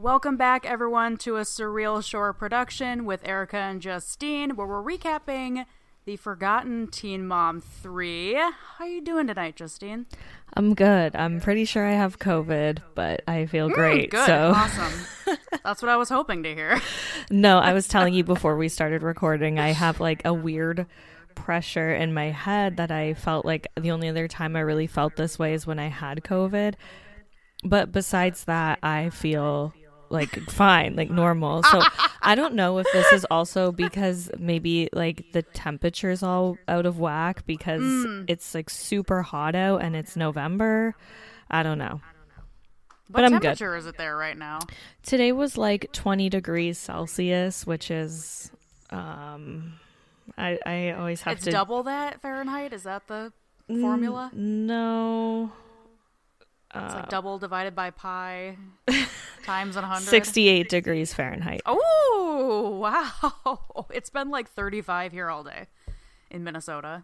Welcome back, everyone, to a Surreal Shore production with Erica and Justine, where we're recapping the Forgotten Teen Mom 3. How are you doing tonight, Justine? I'm good. I'm pretty sure I have COVID, but I feel Mm, great. good. So Awesome. That's what I was hoping to hear. no, I was telling you before we started recording, I have like a weird pressure in my head that I felt like the only other time I really felt this way is when I had COVID. But besides that, I feel like fine, like normal. So I don't know if this is also because maybe like the temperature's all out of whack because Mm. it's like super hot out and it's November. I don't know. What But I'm good. temperature is it there right now? Today was like 20 degrees Celsius, which is um I I always have It's to double that Fahrenheit? Is that the Mm, formula? No. It's Uh, like double divided by pi times 100. 68 degrees Fahrenheit. Oh, wow. It's been like 35 here all day in Minnesota.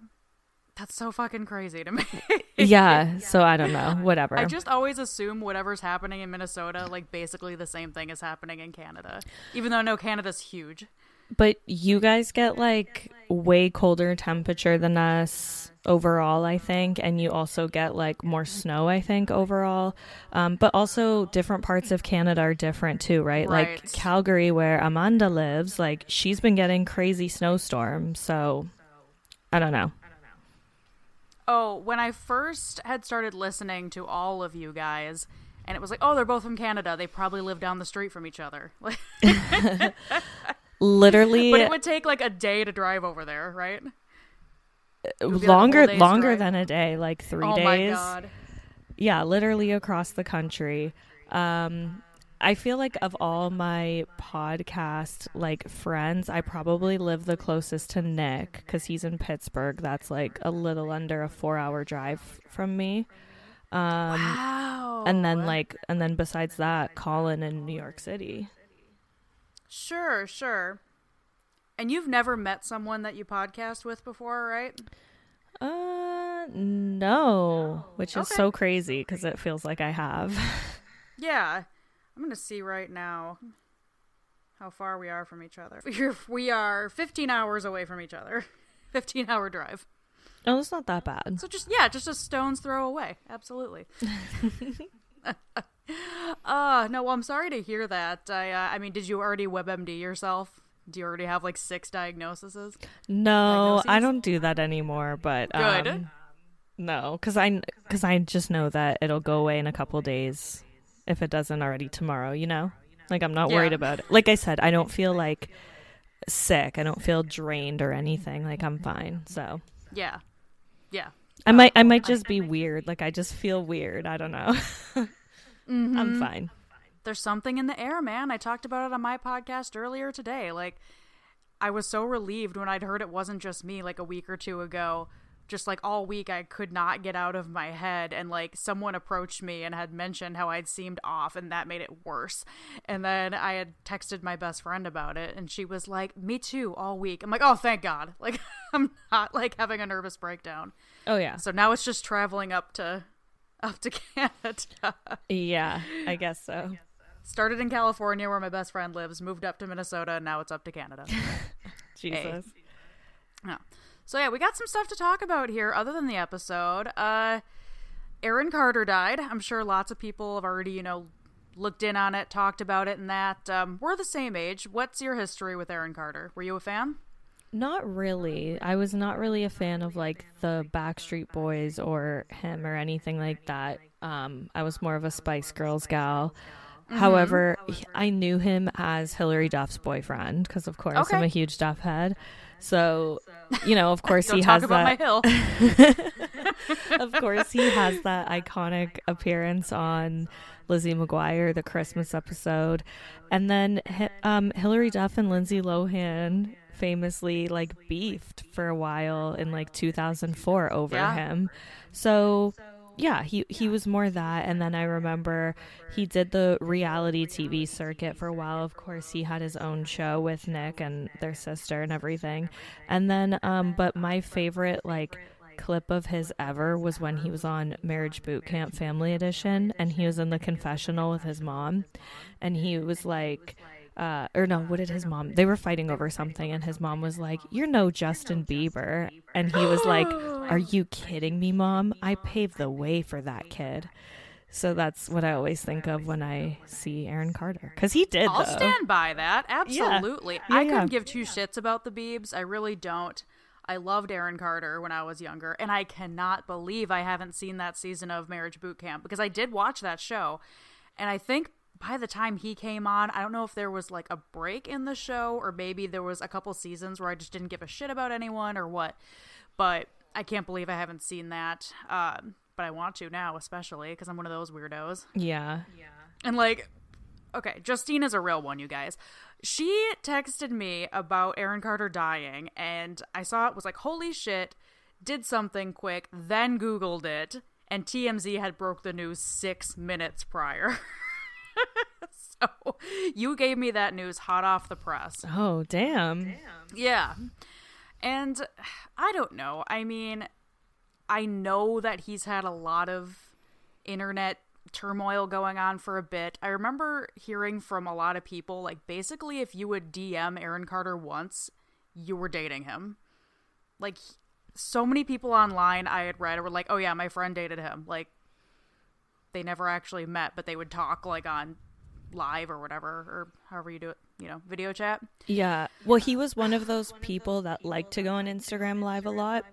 That's so fucking crazy to me. Yeah, so I don't know, whatever. I just always assume whatever's happening in Minnesota, like basically the same thing is happening in Canada. Even though I know Canada's huge. But you guys get like way colder temperature than us overall, I think, and you also get like more snow, I think, overall. Um, but also different parts of Canada are different too, right? Right. Like Calgary, where Amanda lives, like she's been getting crazy snowstorms. So I don't know. Oh, when I first had started listening to all of you guys, and it was like, oh, they're both from Canada. They probably live down the street from each other. Literally, but it would take like a day to drive over there, right? Be like longer longer drive. than a day, like three oh days. my god. Yeah, literally across the country. Um, I feel like of all my podcast like friends, I probably live the closest to Nick because he's in Pittsburgh. That's like a little under a four-hour drive from me. Um, Wow. and then like, and then besides that, Colin in New York City. Sure, sure. And you've never met someone that you podcast with before, right? Uh, no, which is Okay. so crazy because it feels like I have. Yeah. I'm going to see right now how far we are from each other. We're, we are 15 hours away from each other. 15 hour drive. oh, it's not that bad. So just, yeah, just a stone's throw away. Absolutely. uh, no, well, I'm sorry to hear that. I, uh, I mean, did you already WebMD yourself? Do you already have like six diagnoses? No, I don't do that anymore. But Good. um, no, because I because I just know that it'll go away in a couple days if it doesn't already tomorrow. You know, like I'm not worried about it. Like I said, I don't feel like sick. I don't feel drained or anything. Like I'm fine. So Yeah. Yeah. I might I might just be weird. Like I just feel weird. I don't know. Mm-hmm. I'm fine. There's something in the air, man. I talked about it on my podcast earlier today. Like, I was so relieved when I'd heard it wasn't just me like a week or two ago. Just like all week, I could not get out of my head. And like, someone approached me and had mentioned how I'd seemed off, and that made it worse. And then I had texted my best friend about it, and she was like, Me too, all week. I'm like, Oh, thank God. Like, I'm not like having a nervous breakdown. Oh yeah. So now it's just traveling up to. Up to Canada. Yeah, I guess so. Started in California where my best friend lives, moved up to Minnesota, and now it's up to Canada. Jesus. yeah. So yeah, we got some stuff to talk about here other than the episode. Uh Aaron Carter died. I'm sure lots of people have already, you know, looked in on it, talked about it and that. Um, we're the same age. What's your history with Aaron Carter? Were you a fan? Not really. I was not really a fan of like the Backstreet Boys or him or anything like that. Um, I was more of a Spice Girls gal. Mm-hmm. However, he- I knew him as Hilary Duff's boyfriend because, of course, I'm a huge Duff head. So, you know, of course, he has that. of course, he has that iconic appearance on Lizzie McGuire, the Christmas episode, and then um, Hilary Duff and Lindsay Lohan famously like beefed for a while in like 2004 over Yeah. him. So yeah, he he was more that and then I remember he did the reality TV circuit for a while. Of course, he had his own show with Nick and their sister and everything. And then um but my favorite like clip of his ever was when he was on Marriage Boot Camp Family Edition and he was in the confessional with his mom and he was like uh, or no, what did his mom? They were fighting over something, and his mom was like, "You're no Justin Bieber," and he was like, "Are you kidding me, mom? I paved the way for that kid." So that's what I always think of when I see Aaron Carter, because he did. I'll though. stand by that. Absolutely, Yeah, I couldn't give two shits about the Beebs. I really don't. I loved Aaron Carter when I was younger, and I cannot believe I haven't seen that season of Marriage Boot Camp because I did watch that show, and I think by the time he came on, I don't know if there was like a break in the show or maybe there was a couple seasons where I just didn't give a shit about anyone or what. But I can't believe I haven't seen that. Um, but I want to now, especially because I'm one of those weirdos. Yeah, Yeah. And like, okay, Justine is a real one, you guys. She texted me about Aaron Carter dying, and I saw it was like, holy shit, did something quick, then Googled it, and TMZ had broke the news six minutes prior. so you gave me that news hot off the press. Oh, damn. Yeah. And I don't know. I mean, I know that he's had a lot of internet turmoil going on for a bit. I remember hearing from a lot of people like basically if you would DM Aaron Carter once, you were dating him. Like so many people online I had read were like, "Oh yeah, my friend dated him." Like they never actually met, but they would talk like on live or whatever or however you do it, you know, video chat. Yeah. Well, he was one of those people that liked to go on Instagram Live a lot,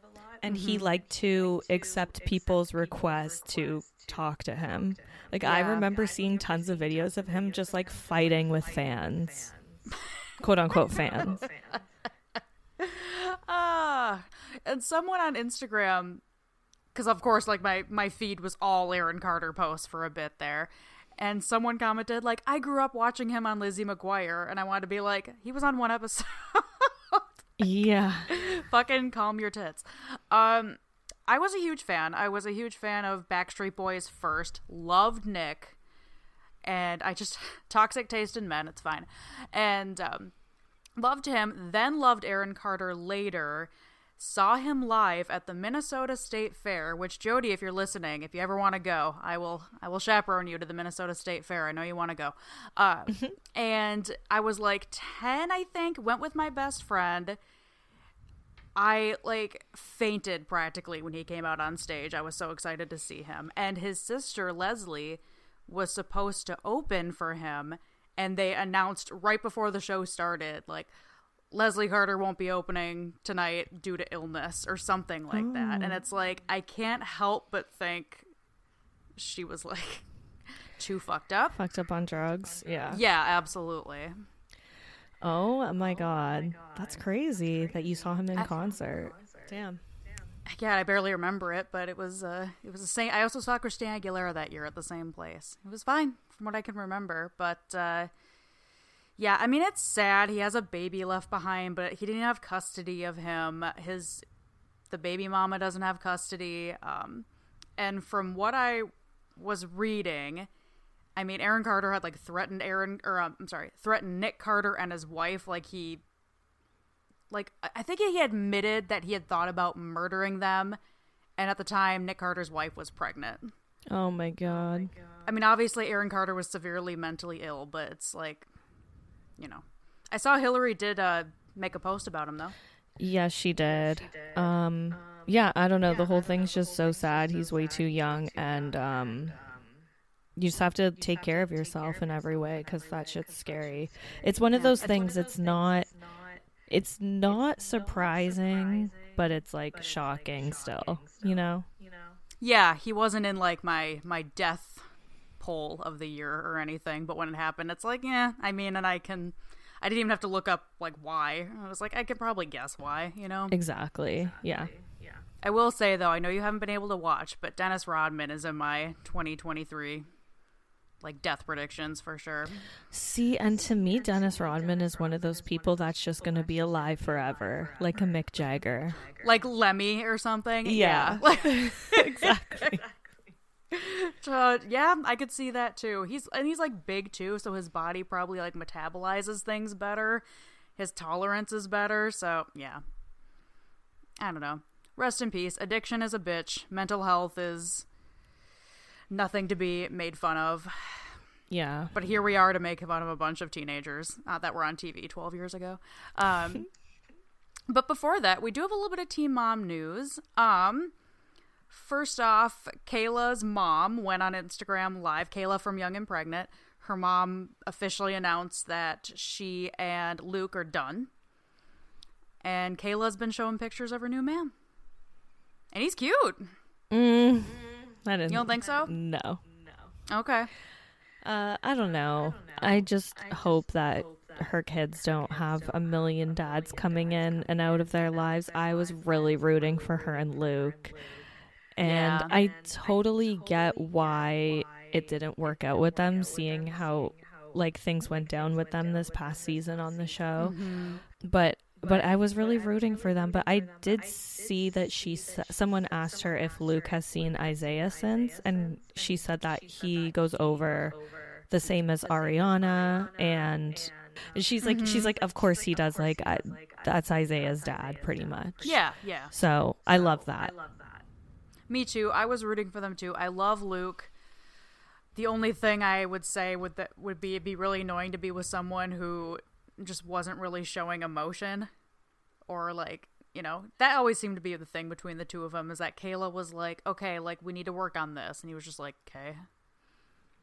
and he Mm-hmm. liked to accept people's requests to talk to him. Like, I Yeah. remember seeing tons of videos of him just like fighting with fans, quote unquote fans. Ah, and someone on Instagram, because of course, like my my feed was all Aaron Carter posts for a bit there, and someone commented like, "I grew up watching him on Lizzie McGuire," and I wanted to be like, "He was on one episode." Yeah. Fucking calm your tits. Um, I was a huge fan. I was a huge fan of Backstreet Boys first. Loved Nick, and I just toxic taste in men. It's fine, and um, loved him. Then loved Aaron Carter later. Saw him live at the Minnesota State Fair. Which Jody, if you're listening, if you ever want to go, I will. I will chaperone you to the Minnesota State Fair. I know you want to go. Uh, and I was like ten, I think. Went with my best friend. I like fainted practically when he came out on stage. I was so excited to see him. And his sister Leslie was supposed to open for him and they announced right before the show started like Leslie Carter won't be opening tonight due to illness or something like that. And it's like I can't help but think she was like too fucked up. Fucked up on drugs. Yeah. Yeah, absolutely. Oh my god. That's crazy that you saw him in concert. Damn. Yeah, I barely remember it, but it was uh it was the same I also saw Christina Aguilera that year at the same place. It was fine from what I can remember, but uh yeah, I mean it's sad. He has a baby left behind, but he didn't have custody of him. His the baby mama doesn't have custody. Um and from what I was reading, I mean Aaron Carter had like threatened Aaron or um, I'm sorry, threatened Nick Carter and his wife like he like I- I think he admitted that he had thought about murdering them, and at the time Nick Carter's wife was pregnant. Oh my god. I mean, obviously Aaron Carter was severely mentally ill, but it's like, you know, I saw Hilary did uh make a post about him though. Yeah, she did. Um yeah, I don't know. The whole thing's just so sad. He's way too young and um you just have to take care of yourself in every way cuz that shit's scary. It's one of those things it's not it's not surprising, but it's like shocking still, you know. you know? Yeah, he wasn't in like my my death poll of the year or anything, but when it happened, it's like, yeah, I mean, and I can I didn't even have to look up like why. I was like, I could probably guess why, you know. Exactly. Yeah. Yeah. I will say though, I know you haven't been able to watch, but Dennis Rodman is in my 2023 like death predictions for sure. See, and to me, Dennis Rodman is one of those people that's just going to be alive forever, like a Mick Jagger. Like Lemmy or something. Yeah. exactly. Uh, yeah, I could see that too. He's and he's like big too, so his body probably like metabolizes things better. His tolerance is better, so yeah. I don't know. rest in peace. Addiction is a bitch. Mental health is nothing to be made fun of. Yeah. But here we are to make fun of a bunch of teenagers uh, that were on TV 12 years ago. Um, but before that, we do have a little bit of Teen Mom news. Um, first off, Kayla's mom went on Instagram live. Kayla from Young and Pregnant. Her mom officially announced that she and Luke are done. And Kayla's been showing pictures of her new man. And he's cute. Mm, I didn't. You don't think so? No. No. Okay. Uh, I don't know. I just hope that her kids don't have a million dads coming in and out of their lives. I was really rooting for her and Luke. And Yeah. I totally get why it didn't work out with them, seeing how like things went down with them this past season on the show. But but I was really rooting for them. But I did see that she someone asked her if Luke has seen Isaiah since, and she said that he goes over the same as Ariana, and she's like mm-hmm. she's like of course he does like uh, I, that's Isaiah's dad pretty much. Yeah, yeah. So I love that. Me too. I was rooting for them too. I love Luke. The only thing I would say would that would be it'd be really annoying to be with someone who just wasn't really showing emotion, or like you know that always seemed to be the thing between the two of them is that Kayla was like, okay, like we need to work on this, and he was just like, okay.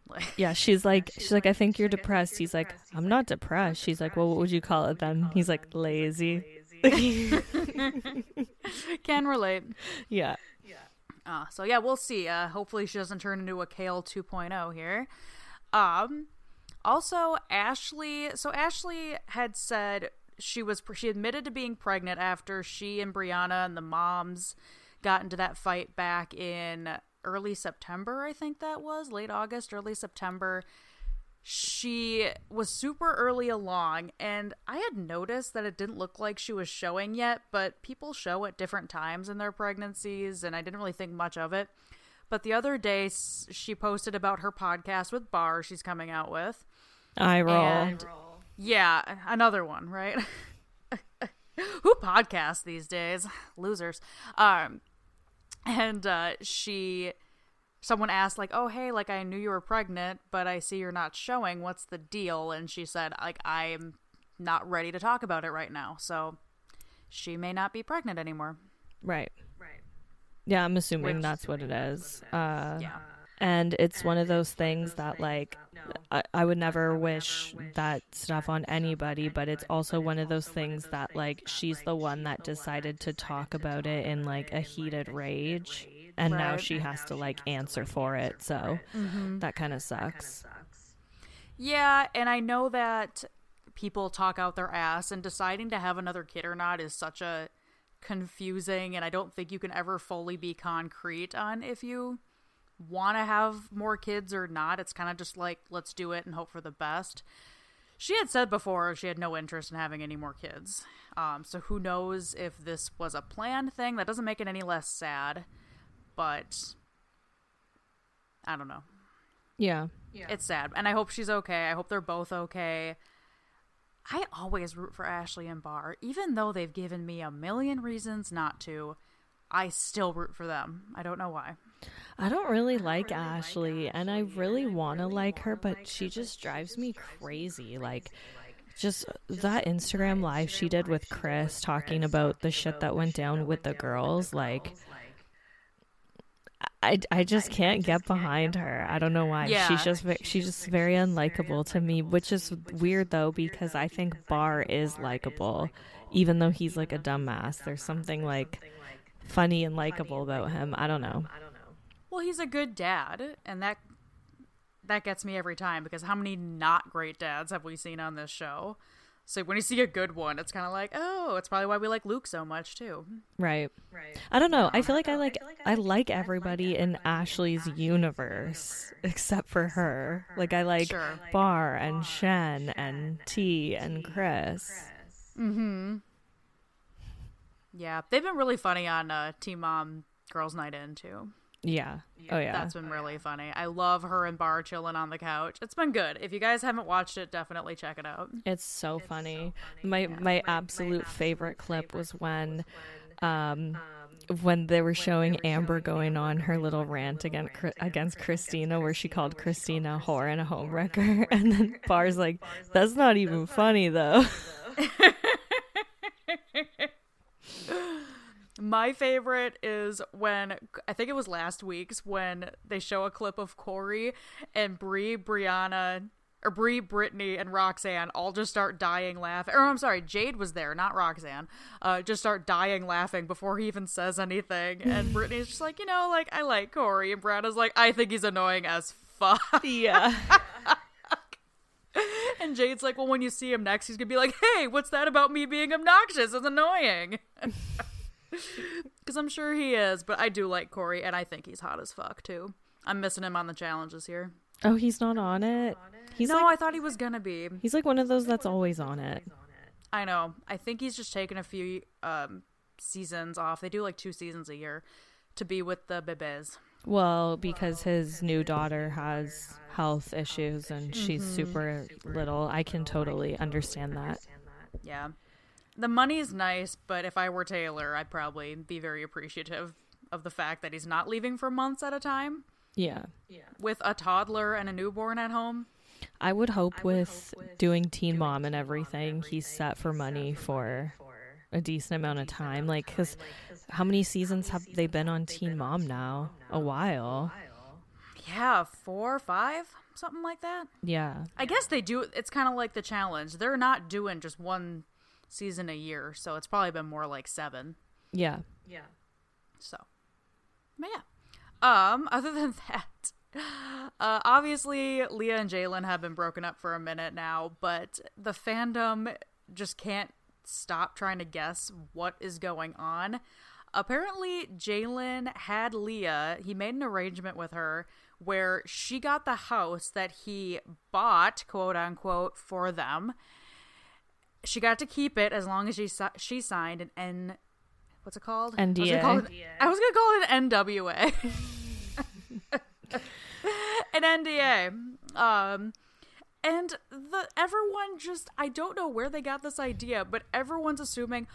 Like, Yeah, she's like she's like I think you're depressed. He's like I'm not depressed. She's like, well, what would you call it then? He's like lazy. can relate. yeah. Uh, so yeah, we'll see. Uh, hopefully she doesn't turn into a Kail 2.0 here. Um, also Ashley. So Ashley had said she was she admitted to being pregnant after she and Briana and the moms got into that fight back in early September. I think that was late August, early September. She was super early along, and I had noticed that it didn't look like she was showing yet, but people show at different times in their pregnancies, and I didn't really think much of it. But the other day, she posted about her podcast with Bar she's coming out with. I roll. And yeah, another one, right? Who podcasts these days? Losers. Um, and uh, she, someone asked like, "Oh, hey, like I knew you were pregnant, but I see you're not showing. What's the deal?" And she said, "Like I'm not ready to talk about it right now, so she may not be pregnant anymore." Right. Right. Yeah, I'm assuming Which- that's what it is. Uh, Yeah. And it's one of those things that, like, I, I would never wish that stuff on anybody, but it's also one of those things that, like, she's the one that decided to talk about it in, like, a heated rage. And now Right. she has to, like, answer for it. So that kind of sucks. Yeah, and I know that people talk out their ass, and deciding to have another kid or not is such a confusing, and I don't think you can ever fully be concrete on if you want to have more kids or not. It's kind of just like, let's do it and hope for the best. She had said before she had no interest in having any more kids. Um, so who knows if this was a planned thing? That doesn't make it any less sad, but I don't know. Yeah. It's sad, and I hope she's okay. I hope they're both okay. I always root for Ashley and Bar, even though they've given me a million reasons not to. I still root for them. I don't know why. I don't really like Ashley, and I really want to like her, but she just drives me crazy. Like, just that Instagram live she did with Chris talking about the shit that went down with the girls, like. I, I just can't get behind her. I don't know why. Yeah. She's just she's just very unlikable to me, which is weird though because I think Bar is likable, even though he's like a dumbass. There's something like funny and likable about him. I don't know. I don't know. Well, he's a good dad, and that that gets me every time because how many not great dads have we seen on this show? So when you see a good one, it's kind of like, oh, it's probably why we like Luke so much too. Right. Right. I don't know. I feel like I like I like everybody in Ashley's universe except for her. Like I like Sure. Bar and Shen and T and Chris. Mm-hmm. Yeah, they've been really funny on uh, Teen Mom Girls Night In too. Yeah. Oh yeah. That's been really funny. I love her and Bar chilling on the couch. It's been good. If you guys haven't watched it, definitely check it out. It's so funny. My my absolute favorite clip was when um, when they were showing Amber going on her little rant against against Kristina, where she called Kristina a whore and a homewrecker, and then Bar's like, "That's not even funny though." My favorite is when I think it was last week's when they show a clip of Corey and Brie, Briana, or Brie, Brittany, and Roxanne all just start dying laughing. Or I'm sorry, Jade was there, not Roxanne. Uh, just start dying laughing before he even says anything. And Brittany's just like, you know, like I like Corey, and Briana's like, I think he's annoying as fuck. Yeah. and Jade's like, well, when you see him next, he's gonna be like, hey, what's that about me being obnoxious? It's annoying. Because I'm sure he is, but I do like Corey, and I think he's hot as fuck too. I'm missing him on the challenges here. Oh, he's not on it. He's no, like I thought he was gonna be. he's like one of those that's always on it. I know. I think he's just taking a few um, seasons off. They do like two seasons a year to be with the bebes. Well, because his new daughter has health issues and she's super little, I can totally understand that. Yeah. The money's nice, but if I were Taylor, I'd probably be very appreciative of the fact that he's not leaving for months at a time Yeah. Yeah. With a toddler and a newborn at home. I would hope with doing Teen Mom and everything, he's set for money for a decent amount of time. Like, because how many seasons have they been on Teen Mom now? A while. Yeah, four, five, something like that. Yeah. I guess they do. It's kind of like the challenge. They're not doing just one season a year, so it's probably been more like seven. Yeah. Yeah. So, but yeah. Um, other than that, uh, obviously Leah and Jaylan have been broken up for a minute now, but the fandom just can't stop trying to guess what is going on. Apparently, Jaylan had Leah. He made an arrangement with her where she got the house that he bought, quote unquote, for them. She got to keep it as long as she si- she signed an N. What's it called? I was gonna NDA. call it, I was gonna call it an NWA. an NDA. Um, and the everyone just I don't know where they got this idea, but everyone's assuming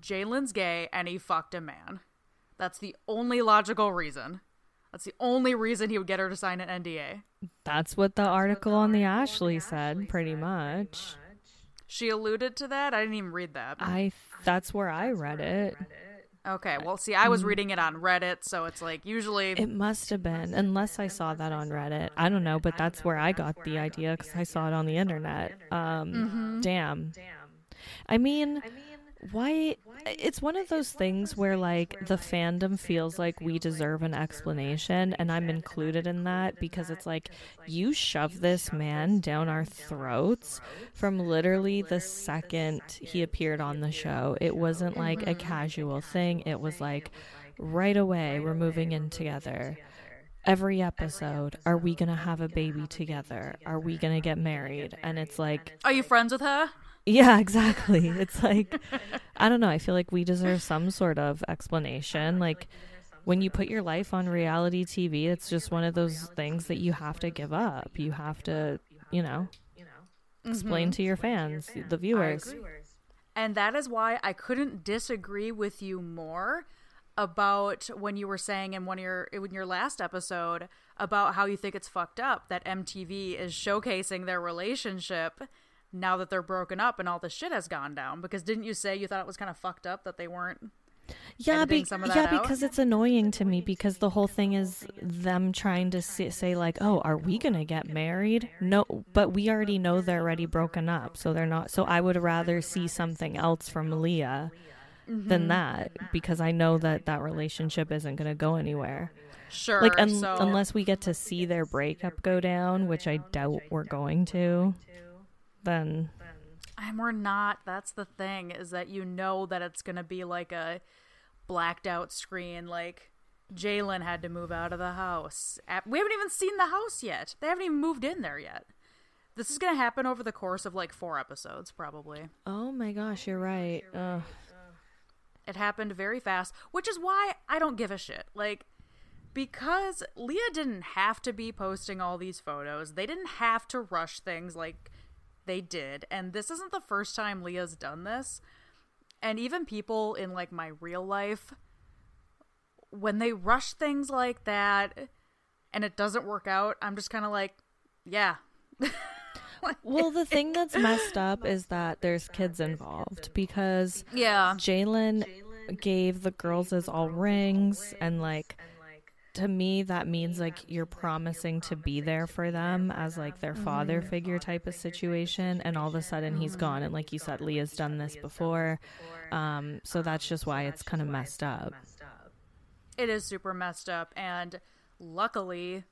Jaylan's gay and he fucked a man. That's the only logical reason. That's the only reason he would get her to sign an NDA. That's what the article on the Ashley said, pretty much. She alluded to that. I didn't even read that. I that's where I read it. Okay, well, see, I was reading it on Reddit, so it's like usually It must have been, unless I saw that on Reddit. I don't know, but that's where I got the idea because I saw it on the internet. Um, Damn. I mean, why? It's one of those things where, like, the fandom feels like we deserve an explanation, and I'm included in that because it's like, you shove this man down our throats from literally the second he appeared on the show. It wasn't like a casual thing, it was like, right away, we're moving in together. Every episode, are we gonna have a baby together? Are we gonna get married? And it's like, Are you friends with her? Yeah, exactly. It's like, I don't know. I feel like we deserve some sort of explanation. Like, when you put your life on reality TV, it's just one of those things that you have to give up. You have to, you know, explain mm-hmm. to your fans, the viewers. And that is why I couldn't disagree with you more about when you were saying in one of your in your last episode about how you think it's fucked up that MTV is showcasing their relationship now that they're broken up and all this shit has gone down because didn't you say you thought it was kind of fucked up that they weren't Yeah, be- some of that yeah, out? because it's annoying to me because the whole thing is them trying to say, say like, "Oh, are we going to get married?" No, but we already know they're already broken up, so they're not. So I would rather see something else from Leah Mm-hmm. than that because I know that that relationship isn't going to go anywhere. sure Like un- so unless we get to see their breakup go down, which I doubt we're going to, then and we're not that's the thing is that you know that it's going to be like a blacked out screen like Jaylan had to move out of the house. We haven't even seen the house yet. They haven't even moved in there yet. This is going to happen over the course of like four episodes, probably. oh my gosh, you're right. Ugh. It happened very fast, which is why I don't give a shit. Like, because Leah didn't have to be posting all these photos, they didn't have to rush things like they did. And this isn't the first time Leah's done this. And even people in like my real life, when they rush things like that and it doesn't work out, I'm just kind of like, yeah. well, the thing that's messed up is that there's kids involved because yeah, Jaylan gave the girls as all rings and like to me that means like you're promising to be there for them as like their father figure type of situation and all of a sudden he's gone and like you said leah's done this before. Um, so that's just why it's kind of messed up. It is super messed up and luckily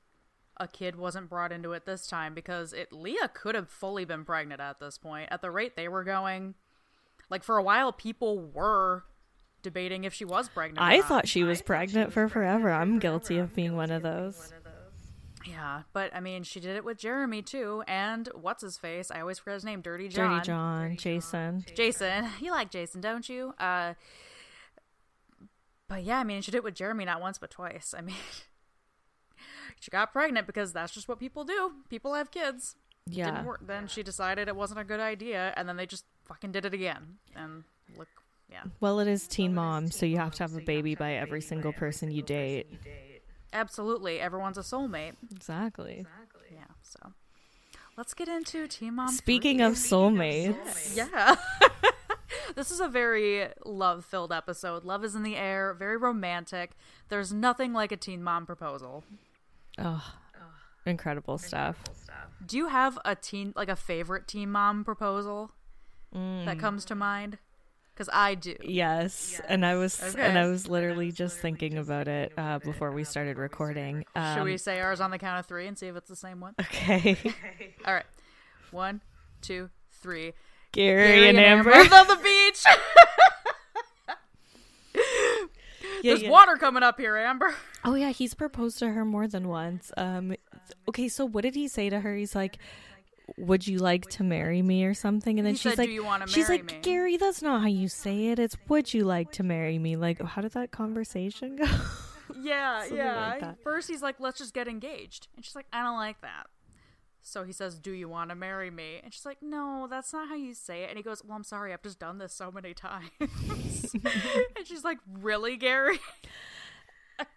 a kid wasn't brought into it this time because it leah could have fully been pregnant at this point. At the rate they were going like for a while people were debating if she was pregnant. I thought she was pregnant for forever. I'm guilty of being one of those. Yeah, but I mean, she did it with Jeremy too, and what's his face? I always forget his name. Dirty John. Dirty John. Jason. Jason. You like Jason, don't you? Uh, but yeah, I mean, she did it with Jeremy not once but twice. I mean, she got pregnant because that's just what people do. People have kids. Yeah. Then she decided it wasn't a good idea, and then they just fucking did it again. And look yeah. Well, it is Teen Mom, so you have to have a baby by every single person you date. Absolutely. Everyone's a soulmate. Exactly. Exactly. Yeah, so let's get into Teen Mom. Speaking 3. of soulmates. Yeah. this is a very love filled episode. Love is in the air, very romantic. There's nothing like a Teen Mom proposal. Oh, incredible stuff. Do you have a teen, like a favorite Teen Mom proposal mm. that comes to mind? Because I do. Yes. yes. and I was okay. and I was literally just thinking about it uh, before we started recording. Um, Should we say ours on the count of three and see if it's the same one? Okay. All right. One, two, three. Gary, Gary and, and Amber. Amber on the beach. yeah, There's yeah. water coming up here, Amber. Oh yeah, he's proposed to her more than once. Um, okay, so what did he say to her? He's like, would you like to marry me or something? And then he she's said, like Do you want to she's like me? gary that's not how you say it. It's would you like to marry me? Like how did that conversation go? Yeah yeah. like first he's like let's just get engaged. And she's like i don't like that. So he says do you want to marry me? And she's like no that's not how you say it. And he goes well i'm sorry i've just done this so many times. And she's like really gary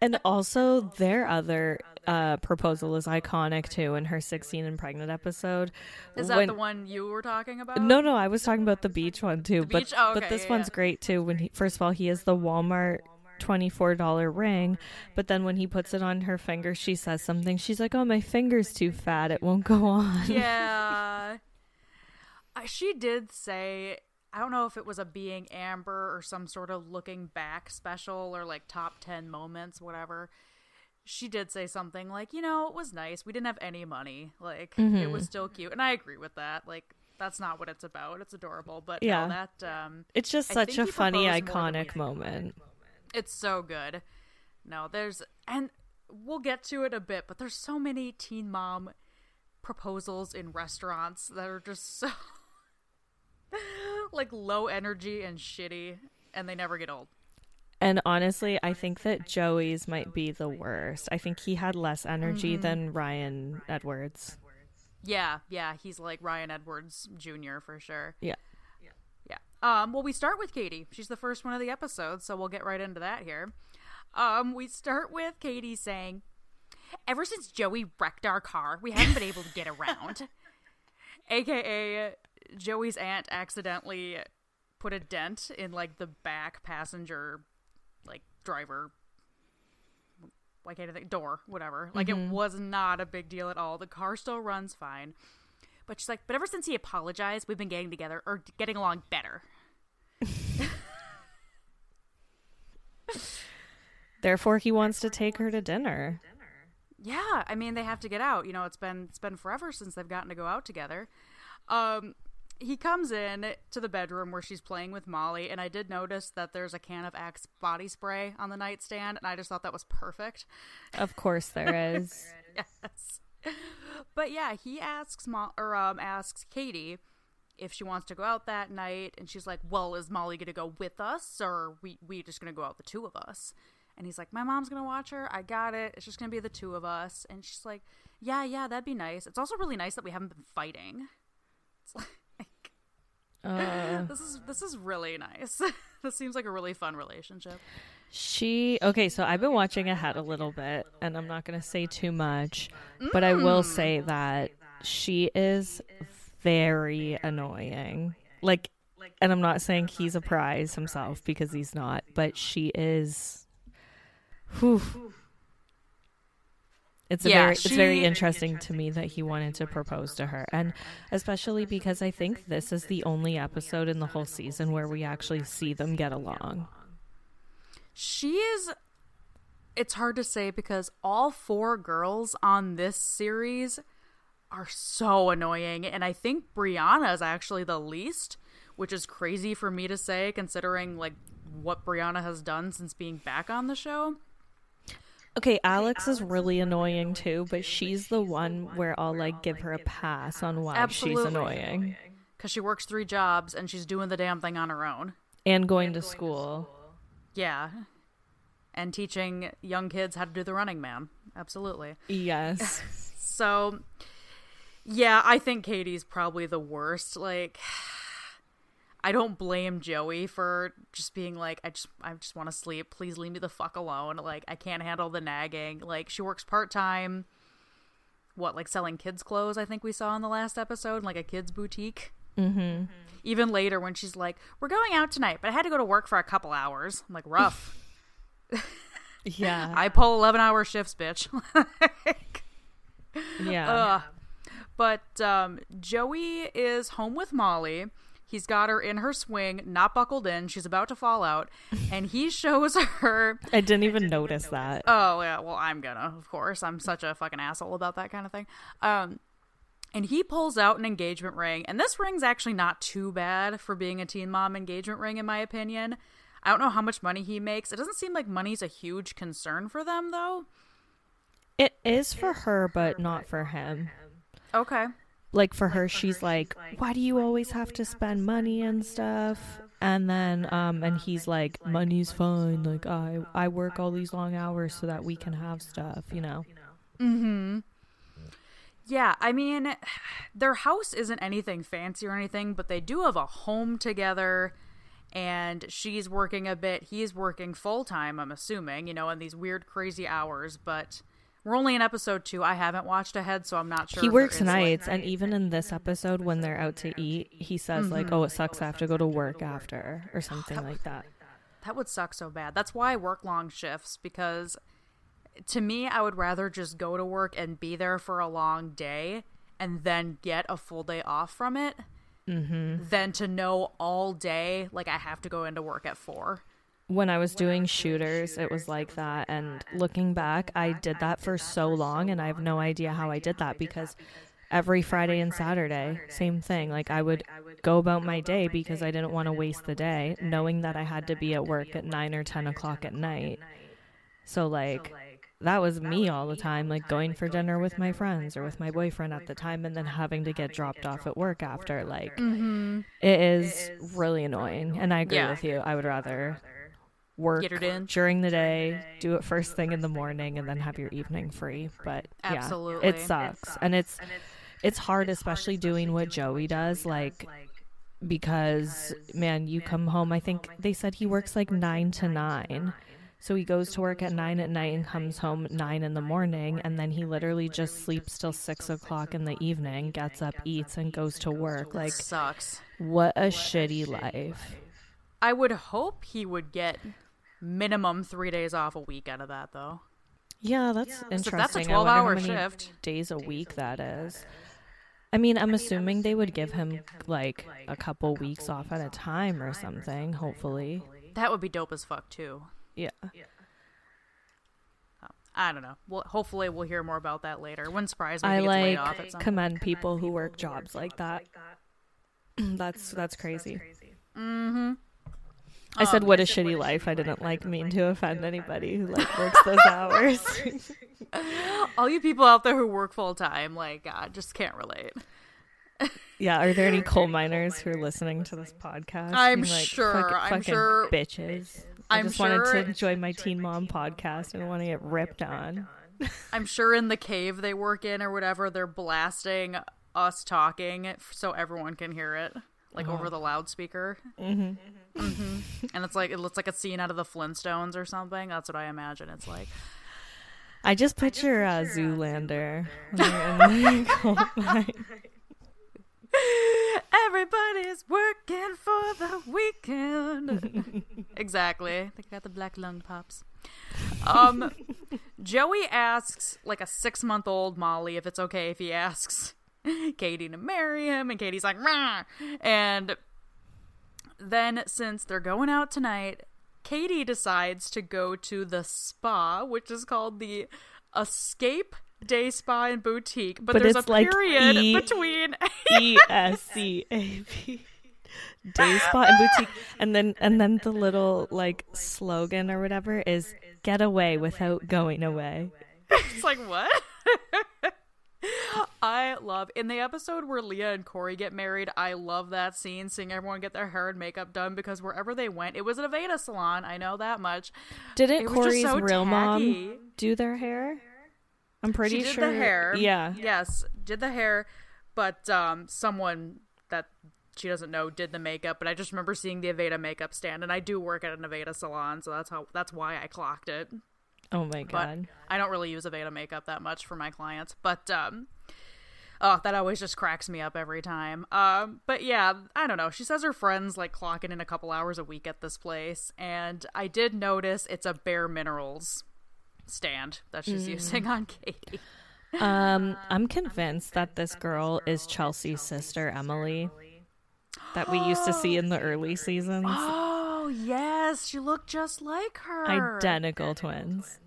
and also their other uh, proposal is iconic too in her 16 and pregnant episode. Is that when, the one you were talking about? No, no, I was talking about the beach one too. The but beach? Oh, okay, but this yeah, one's yeah. great too. When he first of all he has the Walmart $24 ring but then when he puts it on her finger she says something she's like oh my finger's too fat it won't go on yeah she did say I don't know if it was a being Amber or some sort of looking back special or like top 10 moments, whatever. She did say something like, you know, it was nice. We didn't have any money. Like, mm-hmm. it was still cute. And I agree with that. Like, that's not what it's about. It's adorable. But yeah, no, that, um, it's just such a funny, iconic moment. It's so good. No, there's, and we'll get to it a bit, but there's so many teen mom proposals in restaurants that are just so like low energy and shitty, and they never get old. And honestly, I think that Joey's might be the worst. I think he had less energy mm-hmm. than Ryan Edwards. Yeah, yeah, he's like Ryan Edwards Jr. for sure. Yeah. Yeah. Um, well, we start with Katie. She's the first one of the episode, so we'll get right into that here. Um, we start with Katie saying, Ever since Joey wrecked our car, we haven't been able to get around. AKA, Joey's aunt accidentally put a dent in like the back passenger like driver why can't I think door, whatever. Like mm-hmm. it was not a big deal at all. The car still runs fine. But she's like, but ever since he apologized, we've been getting together or getting along better. Therefore he wants to take her to dinner. Yeah, I mean they have to get out. You know, it's been it's been forever since they've gotten to go out together. Um he comes in to the bedroom where she's playing with Molly, and I did notice that there's a can of Axe body spray on the nightstand, and I just thought that was perfect. Of course, there is. yes, but yeah, he asks Mo- or um asks Katie if she wants to go out that night, and she's like, "Well, is Molly gonna go with us, or we we just gonna go out the two of us?" And he's like, "My mom's gonna watch her. I got it. It's just gonna be the two of us." And she's like, "Yeah, yeah, that'd be nice. It's also really nice that we haven't been fighting." It's like Uh, This is this is really nice. this seems like a really fun relationship. she okay, so I've been watching ahead a little bit, and I'm not gonna say too much, but I will say that she is very annoying. Like, and I'm not saying he's a prize himself because he's not, but she is. Whew. It's a Yeah, very it's very interesting to me that he wanted to propose to her, and especially because I think this is the only episode in the whole season where we actually see them get along. She is it's hard to say because all four girls on this series are so annoying and I think Briana is actually the least, which is crazy for me to say considering like what Briana has done since being back on the show. Okay, Alex is really annoying too, but she's the one where I'll like give her a pass on why Absolutely. she's annoying Cuz she works 3 jobs and she's doing the damn thing on her own. and going to school. Yeah. And teaching young kids how to do the running man. Absolutely. Yes. So, yeah, I think Katie's probably the worst. Like, I don't blame Joey for just being like, I just, I just want to sleep. Please leave me the fuck alone. Like, I can't handle the nagging. Like, she works part time. What, like selling kids' clothes? I think we saw in the last episode, like a kids' boutique. mm-hmm. Even later, when she's like, "We're going out tonight, but I had to go to work for a couple hours." I'm like, rough. Yeah. I pull eleven hour shifts, bitch. yeah. Ugh. But um, Joey is home with Molly. He's got her in her swing, not buckled in. She's about to fall out, and he shows her. I didn't even notice that. Oh yeah, well I'm gonna, of course. I'm such a fucking asshole about that kind of thing. Um, and he pulls out an engagement ring, and this ring's actually not too bad for being a teen mom engagement ring, in my opinion. I don't know how much money he makes. It doesn't seem like money's a huge concern for them, though. It is for her, but not for him. Okay. Like for her, she's like, "Why do you always have to spend money and stuff?" And then, um, and he's like, "Money's fine. Like I, I work all these long hours so that we can have stuff, you know." Mm-hmm. Yeah, I mean, their house isn't anything fancy or anything, but they do have a home together. And she's working a bit. He's working full time, I'm assuming, you know, in these weird, crazy hours. But we're only in episode two. I haven't watched ahead, so I'm not sure. he works nights, and even in this episode, when they're out to eat, he says mm-hmm. like, "Oh, it sucks. I have to go to work after," or oh, something like that. That would suck so bad. That's why I work long shifts because to me, I would rather just go to work and be there for a long day and then get a full day off from it mm-hmm. than to know all day, like, I have to go into work at four. When I was doing shooters, it was like that. And looking back, I did that for so long, and I have no idea how I did that because every Friday and Saturday, same thing. Like I would go about my day because I didn't want to waste the day, knowing that I had to be at work at nine or ten o'clock at night. So like that was me all the time, like going for dinner with my friends or with my boyfriend at the time, and then having to get dropped off at work after. Mm-hmm. Like it is really annoying, and I agree Yeah. with you. I would rather work Get it in. during the day, do it first thing in the morning, and then have your evening free. But yeah, it sucks, and it's it's hard, especially doing what Joey does, like because man, you come home. I think they said he works like nine to nine. So he goes to work at nine at night and comes home nine in the morning, and then he literally just sleeps till six o'clock in the evening, gets up, eats, and goes to work. Like, Sucks. what a shitty life. I would hope he would get minimum three days off a week out of that, though. Yeah, that's So interesting. that's a 12 wonder how hour many shift. Days a week that is. I mean, I'm assuming they would give him like a couple weeks off at a time or something. Hopefully, That would be dope as fuck, too. yeah. I don't know. Well, hopefully we'll hear more about that later. Wouldn't surprise me. I if he gets laid off like at some commend people who work jobs like that. that's that's crazy. Mm-hmm. I said, Um, "What a shitty life." I didn't like mean to offend anybody who like works those hours. All you people out there who work full time, like, God, just can't relate. yeah, are there any coal miners who are listening to this podcast? I'm like, sure, "Fuck- I'm fucking sure- bitches. I I'm just wanted sure- to enjoy my Teen Mom podcast and want to get ripped on. I'm sure in the cave they work in or whatever, they're blasting us talking so everyone can hear it. Like over the loudspeaker. Mm-hmm. Mm-hmm. And it's like it looks like a scene out of the Flintstones or something. That's what I imagine it's like. I just picture, uh, Zoolander. Zoolander. Everybody's working for the weekend. exactly. They got the black lung pops. Um, Joey asks like a six month old Molly if it's okay if he asks Katie to marry him, and Katie's like, Rah! and then since they're going out tonight, Katie decides to go to the spa, which is called the Escape Day Spa and Boutique, but, But there's a like period E- between. E S C A P. Day spa and boutique, and then and then the little like slogan or whatever is "Get away without going away." it's like what? I love in the episode where Leah and Corey get married. I love that scene, seeing everyone get their hair and makeup done because wherever they went, it was an Aveda salon. I know that much. Didn't It Corey's so real tacky. mom do their hair? I'm pretty she did sure. the hair. Yeah. Yes, did the hair, but um, someone that she doesn't know did the makeup. But I just remember seeing the Aveda makeup stand, and I do work at an Aveda salon, so that's how that's why I clocked it. Oh my but god. I don't really use Aveda makeup that much for my clients. But um oh, that always just cracks me up every time. Um but yeah, I don't know. She says her friends like clocking in a couple hours a week at this place, and I did notice it's a bare minerals stand that she's using on Katie. Um, I'm convinced that this girl is Chelsea's sister Emily, that we used to see in the early seasons. Oh yes, she looked just like her. Identical twins.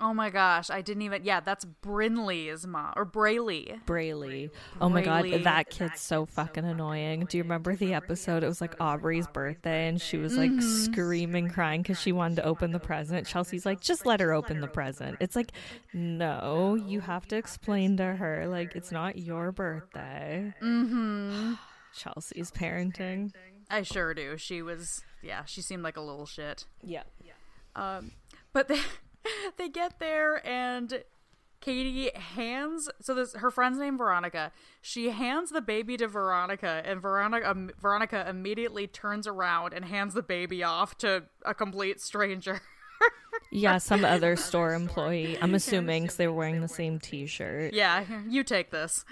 Oh my gosh, I didn't even. Yeah, that's Brinley's mom or Brayley. Brayley. Oh my Brayley. god, that kid's so fucking annoying. Do you remember the episode? It was like Aubree's birthday and she was like screaming, crying because she wanted to open the present. Chelsea's like, just let her open the present. It's like, no, you have to explain to her, like, it's not your birthday. Mm-hmm. Chelsea's parenting. I sure do. She was. Yeah, she seemed like a little shit. Yeah. Um, but they they get there and Katie hands so this her friend's name Veronica. She hands the baby to Veronica, and Veronica um, Veronica immediately turns around and hands the baby off to a complete stranger. Yeah, some other store employee. I'm assuming because they were wearing the same T-shirt. yeah, you take this.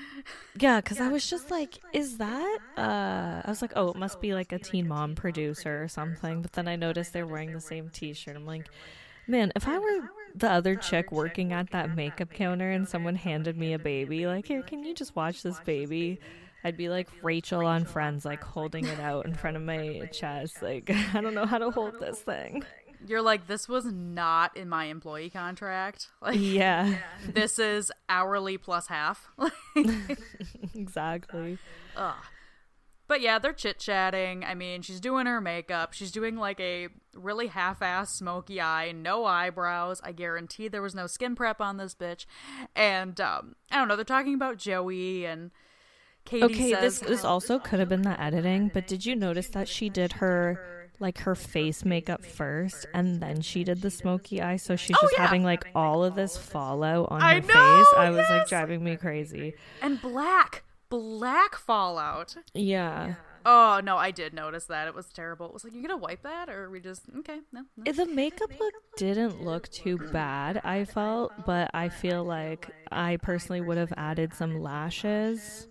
Yeah, because I was just like, is that? Uh, I was like, oh, it must be like a Teen Mom producer or something. But then I noticed they're wearing the same T-shirt. I'm like, man, if I were the other chick working at that makeup counter and someone handed me a baby, like, here, can you just watch this baby? I'd be like Rachel on Friends, like holding it out in front of my chest. Like, I don't know how to hold this thing. You're like, this was not in my employee contract. Like, Yeah, this is hourly plus half. exactly. Ugh. But yeah, they're chit chatting. I mean, she's doing her makeup. She's doing like a really half ass smoky eye, no eyebrows. I guarantee there was no skin prep on this bitch. And um, I don't know, they're talking about Joey and Katie Okay, says this this also could have been the editing, but did you notice that she did her like her face makeup first and then she did the smoky eye so she's Oh, just yeah. having like all of this fallout on I her know, face. I was like driving me crazy. and black, black fallout. Yeah. Oh no, I did notice that. It was terrible. It was like, you gonna wipe that, or are we just okay? No, no. The makeup look didn't look too bad, I felt, but I feel like I personally would have added some lashes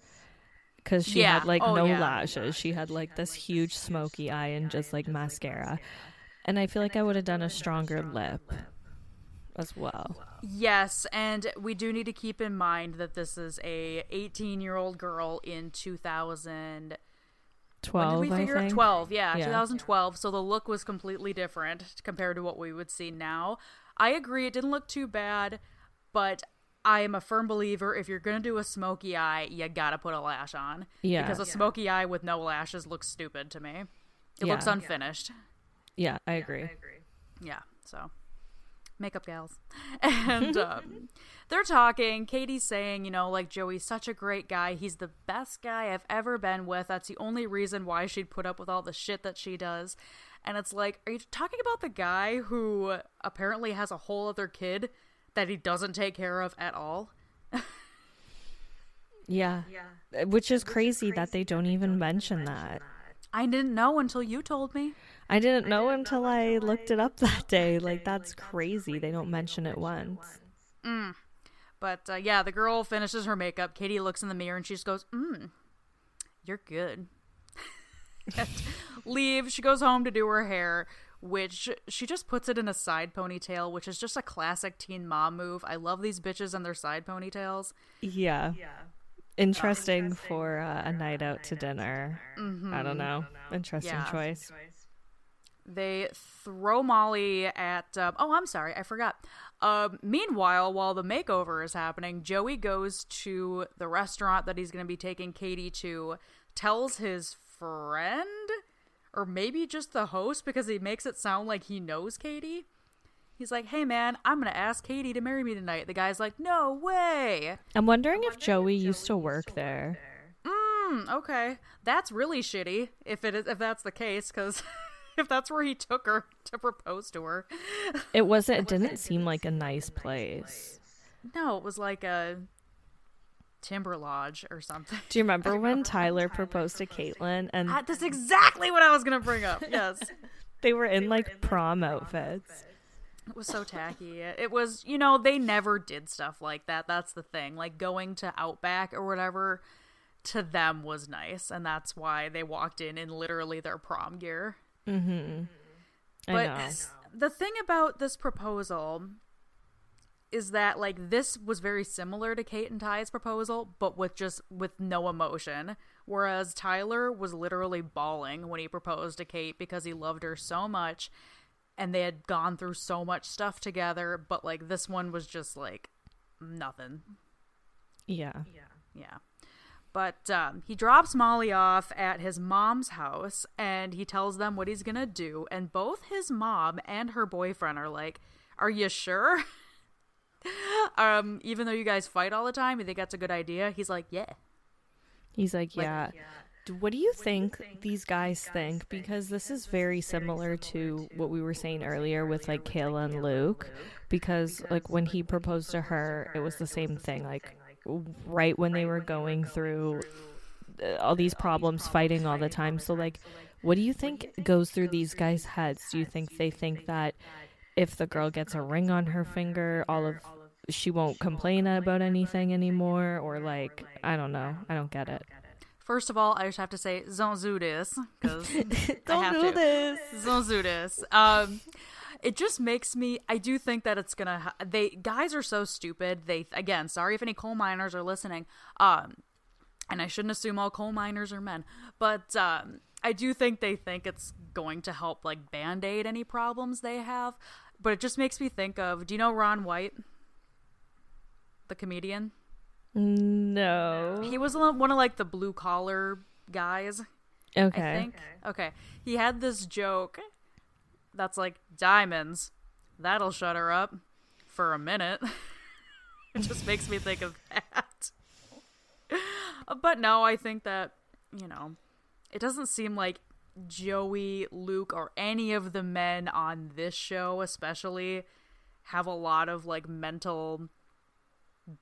because she Yeah. had like Oh, no yeah. lashes. She had like this huge smoky eye and just like mascara. And I feel like I would have done a stronger lip as well. Yes, and we do need to keep in mind that this is a 18 year old girl in 2000. When 12, did we figure I think. 12, yeah, Yeah. 2012. So the look was completely different compared to what we would see now. I agree, it didn't look too bad, but I am a firm believer if you're gonna do a smoky eye, you gotta put a lash on. Yeah. Because a smoky eye with no lashes looks stupid to me. It looks Yeah. unfinished. Yeah, I agree. Yeah, so makeup gals. And um, they're talking. Katie's saying, you know, like Joey's such a great guy. He's the best guy I've ever been with. That's the only reason why she'd put up with all the shit that she does. And it's like, are you talking about the guy who apparently has a whole other kid that he doesn't take care of at all? Yeah. Yeah. Which is crazy that they don't even mention that. I didn't know until you told me. I didn't know until I looked it up that day. Like that's crazy. They don't mention it once. Mm. But uh, yeah, the girl finishes her makeup. Katie looks in the mirror and she just goes, "Mm, you're good." leaves. She goes home to do her hair, which she just puts it in a side ponytail, which is just a classic teen mom move. I love these bitches and their side ponytails. Yeah. Yeah. Interesting, interesting for uh, a night out to dinner. Mm-hmm. I don't know. Interesting yeah. choice. They throw Molly at. Uh, oh, I'm sorry, I forgot. Uh, meanwhile, while the makeover is happening, Joey goes to the restaurant that he's going to be taking Katie to, tells his friend, or maybe just the host, because he makes it sound like he knows Katie. He's like, "Hey man, I'm gonna ask Katie to marry me tonight." The guy's like, "No way." I'm wondering, I'm if, Joey if Joey used to work, used to there. there. Mm, okay, that's really shitty. If it is, if that's the case, because if that's where he took her to propose to her, it wasn't. It didn't seem like a nice place. No, it was like a Timber Lodge or something. Do you remember when Tyler proposed to Catelynn? And that's exactly what I was gonna bring up. Yes, they were in like prom outfits. It was so tacky. It was, you know, they never did stuff like that. That's the thing. Like going to Outback or whatever to them was nice, and that's why they walked in in literally their prom gear. Mm-hmm. But the thing about this proposal is that like this was very similar to Kate and Ty's proposal, but with just with no emotion. Whereas Tyler was literally bawling when he proposed to Kate because he loved her so much and they had gone through so much stuff together, but like this one was just like nothing. Yeah. Yeah. Yeah. But um, he drops Molly off at his mom's house and he tells them what he's going to do. And both his mom and her boyfriend are like, Are you sure? um, even though you guys fight all the time, you think that's a good idea? He's like, Yeah. He's like, Yeah. Like, yeah what do you think these guys think? Because this is very similar to what we were saying earlier with like Kayla and Luke. Because like when he proposed to her, it was the same thing. Like right when they were going through uh, all these problems, fighting all the time. So like, what do you think goes through these guys' heads? Do you think they think that if the girl gets a ring on her finger, all of she won't complain about anything anymore, or like I don't know, I don't get it. First of all, I just have to say don't do this because don't do to. this. Don't do this. Um, it just makes me. I do think that it's gonna. Ha- they guys are so stupid. They again. Sorry if any coal miners are listening. Um, and I shouldn't assume all coal miners are men, but um, I do think they think it's going to help like band aid any problems they have. But it just makes me think of. Do you know Ron White, the comedian? No. He was one of like the blue collar guys. Okay. I think. Okay. He had this joke that's like diamonds. That'll shut her up for a minute. it just makes me think of that. but no, I think that, you know, it doesn't seem like Joey, Luke, or any of the men on this show, especially, have a lot of like mental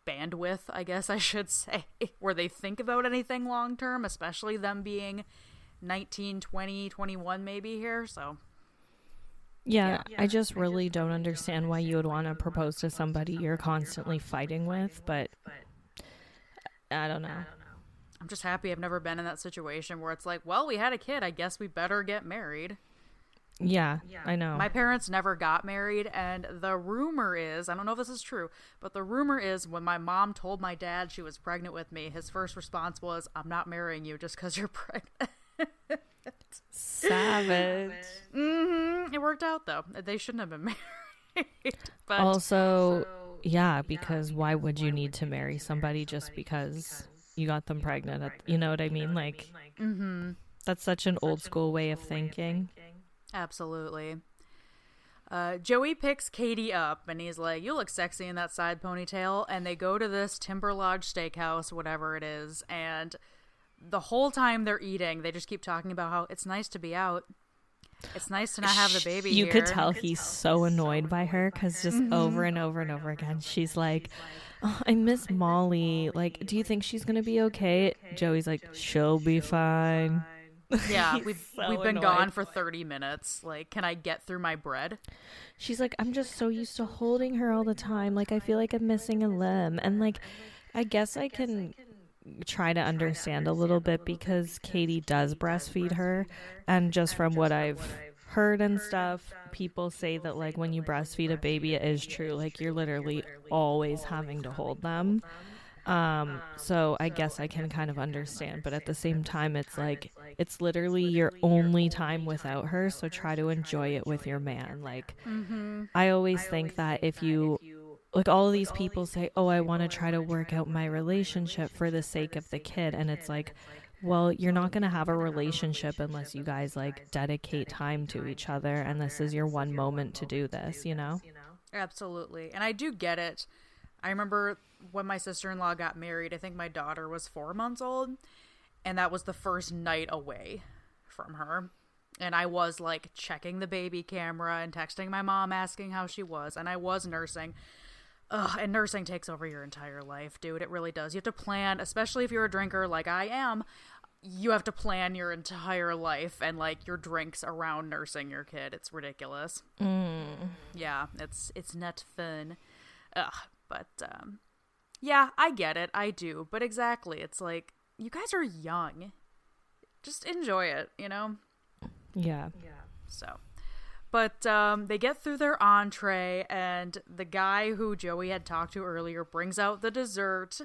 bandwidth, I guess I should say, where they think about anything long term, especially them being 19, 20, 21 maybe here. So yeah, yeah, I just really don't understand why you would want to propose to somebody you're constantly fighting with, but I don't know. I'm just happy I've never been in that situation where it's like, well, we had a kid, I guess we better get married. Yeah, yeah, I know. My parents never got married, and the rumor is I don't know if this is true, but the rumor is when my mom told my dad she was pregnant with me, his first response was, I'm not marrying you just because you're pregnant. Savage. Mm-hmm. It worked out, though. They shouldn't have been married. but also, yeah, because why would you need to marry somebody just because you got them pregnant? you know what I mean? Like, mm-hmm. that's such an old school way of thinking. Absolutely. Uh, Joey picks Katie up and he's like, You look sexy in that side ponytail. And they go to this Timber Lodge steakhouse, whatever it is. And the whole time they're eating, they just keep talking about how it's nice to be out. It's nice to not have the baby. You here. could tell he's so annoyed by her because just Mm-hmm. over and over and over again, she's like, oh, "I miss Molly. Like, do you think she's gonna be okay?" Joey's like, "She'll be fine." Yeah, we've so we've been annoyed. gone for thirty minutes. Like, can I get through my bread? She's like, I'm just so used to holding her all the time. Like, I feel like I'm missing a limb. And, like, I guess I can try to understand a little bit because Katie does breastfeed her. And just from what I've heard and stuff, people say that, like, when you breastfeed a baby, it is true. Like, you're literally always having to hold them. Um, so I guess I can kind of understand, but at the same time, it's like it's literally your only time without her. So try to enjoy it with your man. Like, I always think that if you like all of these people say, "Oh, I want to try to work out my relationship for the sake of the kid," and it's like, well, you're not going to have a relationship unless you guys like dedicate time to each other, and this is your one moment to do this, you know? Absolutely. And I do get it. I remember when my sister in law got married, I think my daughter was four months old, and that was the first night away from her. And I was like checking the baby camera and texting my mom asking how she was, and I was nursing. Ugh, and nursing takes over your entire life, dude. It really does. You have to plan, especially if you're a drinker like I am. You have to plan your entire life and like your drinks around nursing your kid. It's ridiculous. Mm. Yeah, it's it's not fun. Ugh, but um, yeah, I get it. I do. But exactly, it's like you guys are young. Just enjoy it, you know. Yeah. Yeah. So, but um, they get through their entree, and the guy who Joey had talked to earlier brings out the dessert,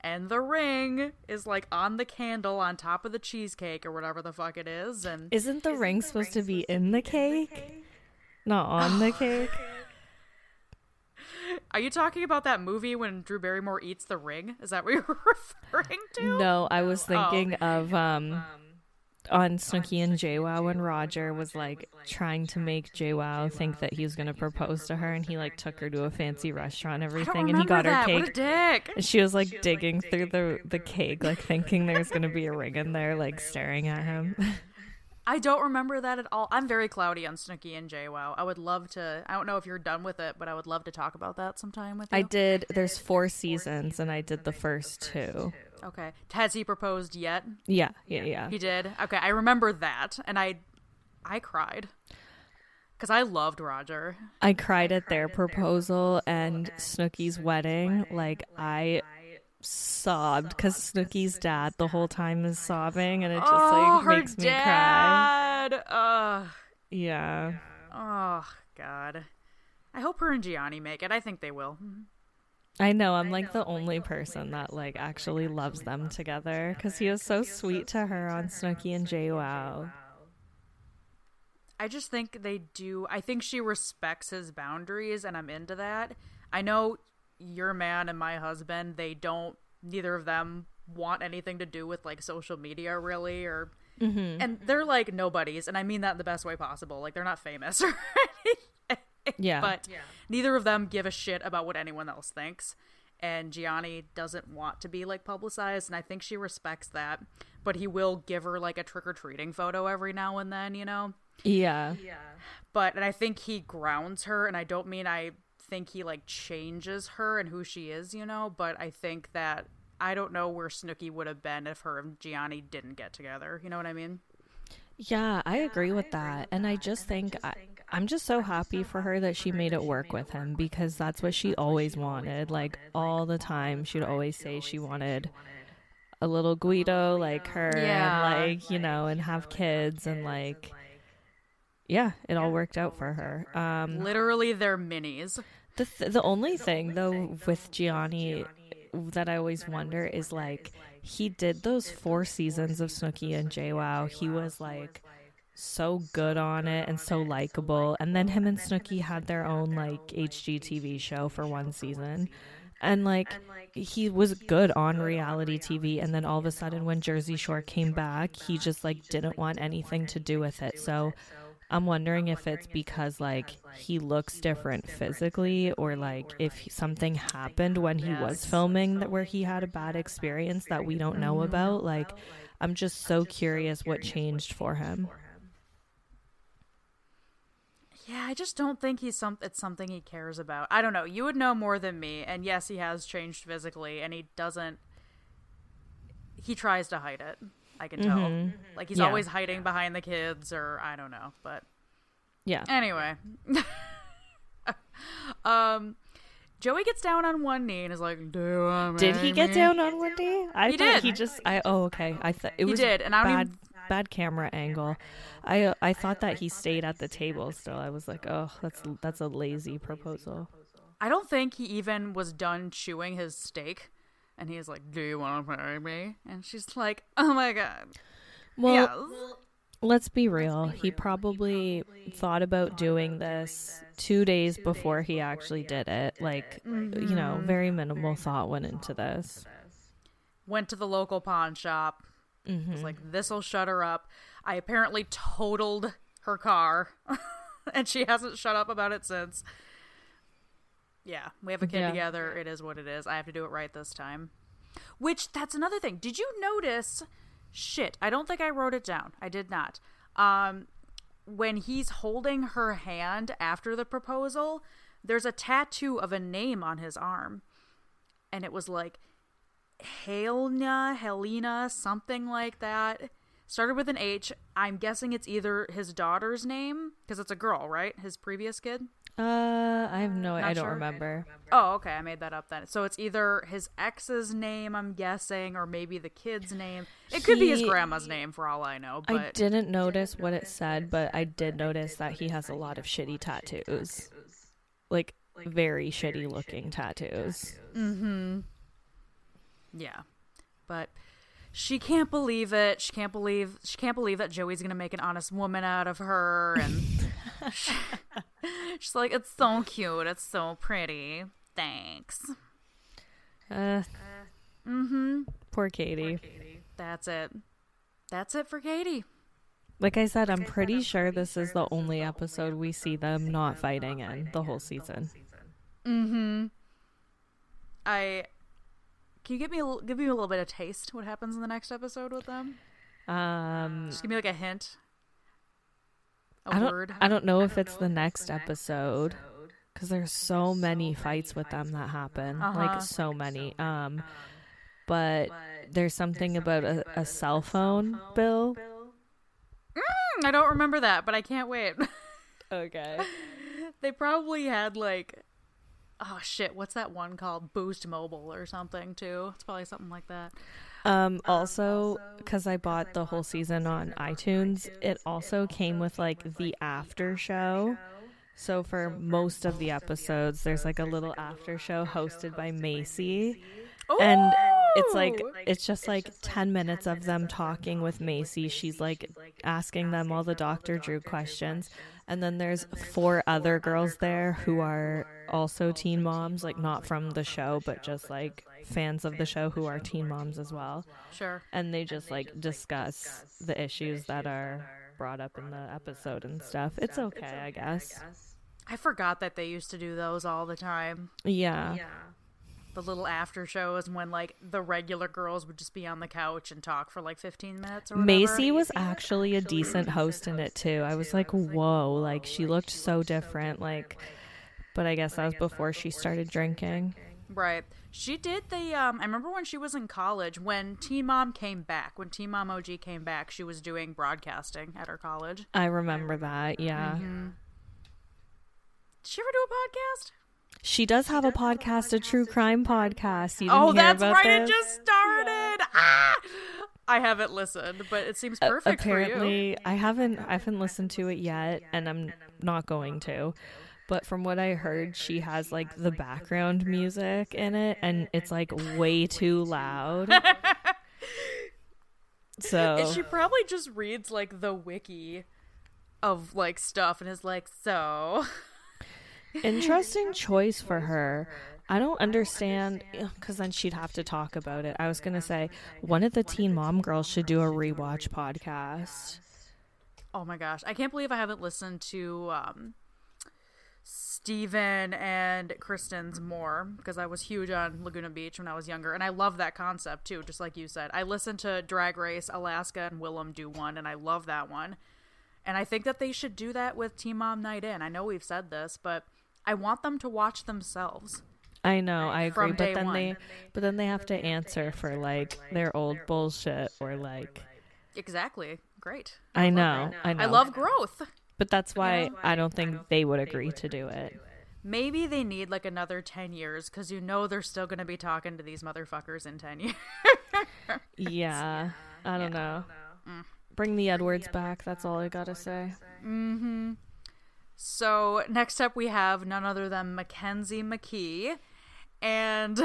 and the ring is like on the candle on top of the cheesecake or whatever the fuck it is, and Isn't the ring supposed to be in the cake? Not on the cake? Are you talking about that movie when Drew Barrymore eats the ring? Is that what you're referring to? No, I was thinking of um on Snooki and JWoww when Roger was like trying to make JWoww think that he was gonna propose to her and he like took her to a fancy restaurant and everything and he got her that. What a cake. dick. And she was like digging through the the cake, like thinking there's gonna be a ring in there, like staring at him. I don't remember that at all. I'm very cloudy on Snooki and JWoww. I would love to. I don't know if you're done with it, but I would love to talk about that sometime with you. I did there's four seasons and I did the first two. Okay. Has he proposed yet? Yeah, yeah, yeah. He did. Okay, I remember that, and I, I cried because I loved Roger. I cried at their proposal and Snooki's wedding. Like I sobbed because Snooki's dad the whole time is sobbing, and it just oh, like makes me cry. dad. Ugh. Yeah, Oh God. I hope her and Jionni make it. I think they will. I know. I'm like the only person that like actually loves them together because he was so sweet to her on Snooki and JWoww. I just think they do. I think she respects his boundaries, and I'm into that. I know your man and my husband, they don't, neither of them want anything to do with like social media really, or, mm-hmm. and they're like nobodies, and I mean that in the best way possible. Like they're not famous or. Yeah. But neither of them give a shit about what anyone else thinks. And Jionni doesn't want to be like publicized, and I think she respects that. But he will give her like a trick or treating photo every now and then, you know? Yeah. Yeah, but and I think he grounds her and I don't mean I think he like changes her and who she is, you know, but I think that I don't know where Snooki would have been if her and Jionni didn't get together. You know what I mean? yeah. I agree with that, and I just think I, I'm just so happy for her that she made it work with him because that's what she always wanted. Like all the time, she'd always say she wanted a little Guido like her, Yeah. and like you know, and have kids, and like yeah, it all worked out for her. Um, Literally they're minis. The th- the only thing though with Jionni that I always wonder is like he did those four seasons of Snooki and JWoww. He was like so good on it and so likable. And then him and Snooki had their own like HGTV show for one season. And like he was good on reality TV and then all of a sudden when Jersey Shore came back, he just like didn't want anything to do with it. So I'm wondering if it's because like he looks different physically or like if something happened when he was filming that where he had a bad experience that we don't know about. Like I'm just so curious what changed for him. Yeah, I just don't think he's some. It's something he cares about. I don't know. You would know more than me. And yes, he has changed physically, and he doesn't. He tries to hide it. I can tell. Mhm. Like he's Yeah. always hiding behind the kids, or I don't know. But Yeah. anyway, um, Joey gets down on one knee and is like, "Do you want Did he get down on one knee? I He thought did. he just. I oh okay. I thought it He was did, and I don't bad. even- Bad camera angle. I I thought that he stayed at the table still. I was like, oh, that's that's a lazy proposal. I don't think he even was done chewing his steak. And he's like, "Do you want to marry me?" And she's like, "Oh my god, Well, yes." let's be real. He probably thought about doing this two days before he actually did it. Like, you know, very minimal thought went into this. Went to the local pawn shop. Mm-hmm. Was like, "This'll shut her up." I apparently totaled her car, and she hasn't shut up about it since. Yeah, we have a kid Yeah. together. It is what it is. I have to do it right this time. Which that's another thing. Did you notice? Shit, I don't think I wrote it down. I did not. Um, when he's holding her hand after the proposal, there's a tattoo of a name on his arm, and it was like Helena, Helena, something like that. Started with an H. I'm guessing it's either his daughter's name because it's a girl, right? His previous kid. Uh, I have no. Not I don't sure. remember. Oh, okay. I made that up then. So it's either his ex's name, I'm guessing, or maybe the kid's name. It could be his grandma's name for all I know. But... I didn't notice what it said, but I did notice that he has a lot of shitty tattoos. Like very shitty looking tattoos. Mm-hmm. Yeah, but she can't believe it. She can't believe she can't believe that Joey's gonna make an honest woman out of her, and she- she's like, "It's so cute. It's so pretty. Thanks." Uh Mm-hmm. poor Katie. That's it. That's it for Katie. Like I said, I'm pretty sure this is the only episode we see them not fighting in the whole season. Mm-hmm. I can you give me a, l- give me a little bit of taste what happens in the next episode with them? Um Just give me like a hint. A I don't word. I don't know if it's the next episode cuz there's so many fights with them that happen. Uh-huh. Like so many. Um but there's something about a, a cell phone bill. Hmm, I don't remember that, but I can't wait. Okay. they probably had like oh shit, what's that one called? Boost Mobile or something too. It's probably something like that. Um, also, because I bought the whole season on iTunes, it also came with like the after show. So for most of the episodes, there's like a little after show hosted by Maci. And it's like, Ooh! it's just like 10 minutes of them talking with Maci. She's like asking them all the Dr. Drew questions. And then there's four other girls there who are also teen moms, like not from the show, but just like fans of the show who are teen moms as well sure. and they just like discuss the issues that are brought up in the episode and stuff. It's okay, I guess. I forgot that they used to do those all the time. Yeah. The little after shows when like the regular girls would just be on the couch and talk for like 15 minutes or whatever. Maci was actually a decent host in it too. I was like, whoa, like she looked so different. Like, but I guess that was before she started drinking. Right. She did the um I remember when she was in college when Teen Mom came back, when Teen Mom OG came back, she was doing broadcasting at her college. I remember that. Yeah. Did she ever do a podcast? She does have a podcast, a true crime podcast. You Oh, that's right. this? It just started. Ah! I haven't listened, but it seems perfect for apparently i haven't i haven't listened to it yet and i'm not going to but from what i heard she has like the background music in it and it's like way too loud so And she probably just reads like the wiki of like stuff and is like, so interesting choice for her i don't understand because then she'd have to talk about it i was gonna say one of the teen mom girls should do a rewatch podcast Oh my gosh. I can't believe I haven't listened to um Steven and Kristen's more because I was huge on Laguna Beach when I was younger and I love that concept too, just like you said. I listened to Drag Race Alaska and Willam do one and I love that one. And I think that they should do that with Teen Mom Night In. I know we've said this, but I want them to watch themselves. I know, I agree, From but then one. they but then they have to answer for like their old bullshit or like Exactly. Great. I know, I know. I love growth. but that's why I don't think they would agree to do it. Maybe they need like another 10 years because you know they're still going to be talking to these motherfuckers in 10 years. Yeah, I don't know. Mm. Bring the Edwards back. That's all I gotta say. Mm-hmm. So next up, we have none other than Mackenzie McKee, and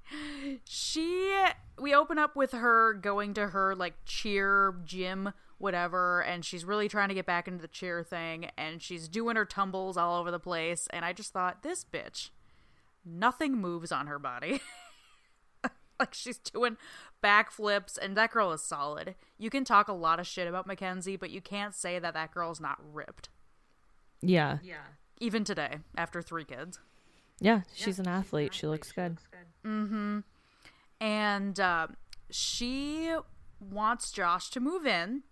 she. We open up with her going to her like cheer gym, whatever, and she's really trying to get back into the cheer thing, and she's doing her tumbles all over the place. And I just thought, this bitch, nothing moves on her body. like she's doing backflips, and that girl is solid. You can talk a lot of shit about Mackenzie, but you can't say that that girl's not ripped Yeah, Yeah. even today after three kids yeah. She's an athlete. She looks good. Mm-hmm. And uh, she wants josh to move in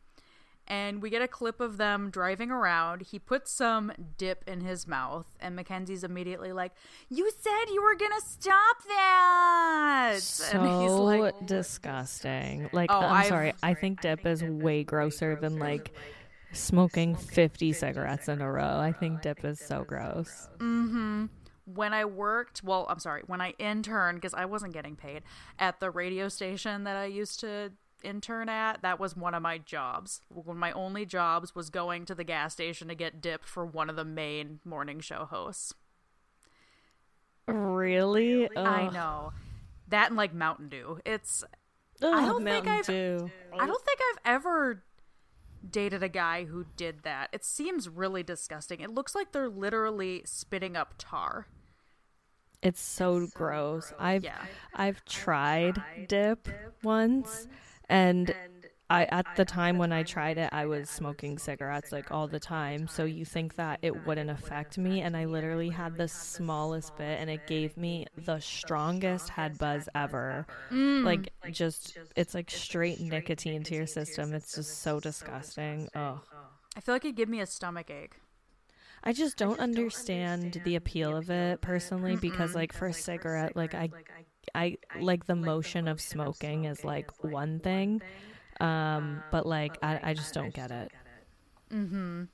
and we get a clip of them driving around he puts some dip in his mouth and mackenzie's immediately like you said you were gonna stop that and So disgusting. Like, Oh, I'm I've- sorry. I think dip is way grosser than like smoking 50 cigarettes in a row. I think dip is so gross. Mm-hmm. when I worked, well, I'm sorry, when I interned, because I wasn't getting paid at the radio station that I used to intern at, that was one of my jobs. One of my only jobs was going to the gas station to get dip for one of the main morning show hosts. Really? I know. That and like Mountain Dew. It's Ugh, I don't think I've- Dew. I don't think I've ever dated a guy who did that. It seems really disgusting. It looks like they're literally spitting up tar. It's so gross. I've Yeah. I've tried dip once and I at the time when I tried it I was smoking cigarettes like all the time so you think that it wouldn't affect me and I literally had the smallest bit and it gave me the strongest head buzz ever. Mm. Like just it's like straight nicotine to your system. It's just so disgusting. Oh. I feel like it'd give me a stomach ache. I just don't understand the appeal of it personally because like for a cigarette like I I like the motion of smoking is like one thing um but like I, I just don't get it. Mm-hmm.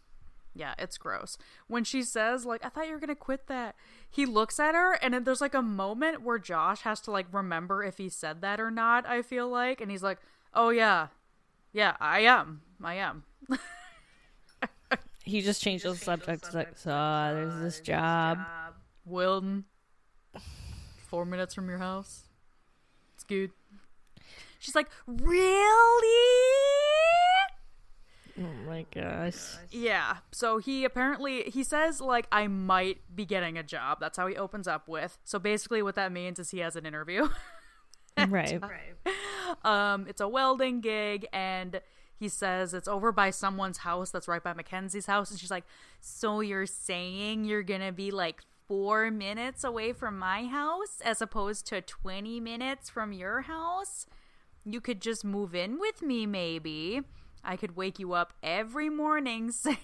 Yeah, it's gross. When she says, like, I thought you were gonna quit that, he looks at her and then there's like a moment where Josh has to like remember if he said that or not, I feel like, and he's like, Oh yeah. Yeah, I am. I am. He just changed the subject to like so there's this job. Wilden. Four minutes from your house. It's good. She's like, Really? Oh my gosh. Yeah. So he apparently he says like I might be getting a job. That's how he opens up with. So basically what that means is he has an interview. Right. Right. um it's a welding gig and he says it's over by someone's house that's right by Mackenzie's house and she's like, "So you're saying you're going to be like 4 minutes away from my house as opposed to 20 minutes from your house? You could just move in with me maybe. I could wake you up every morning saying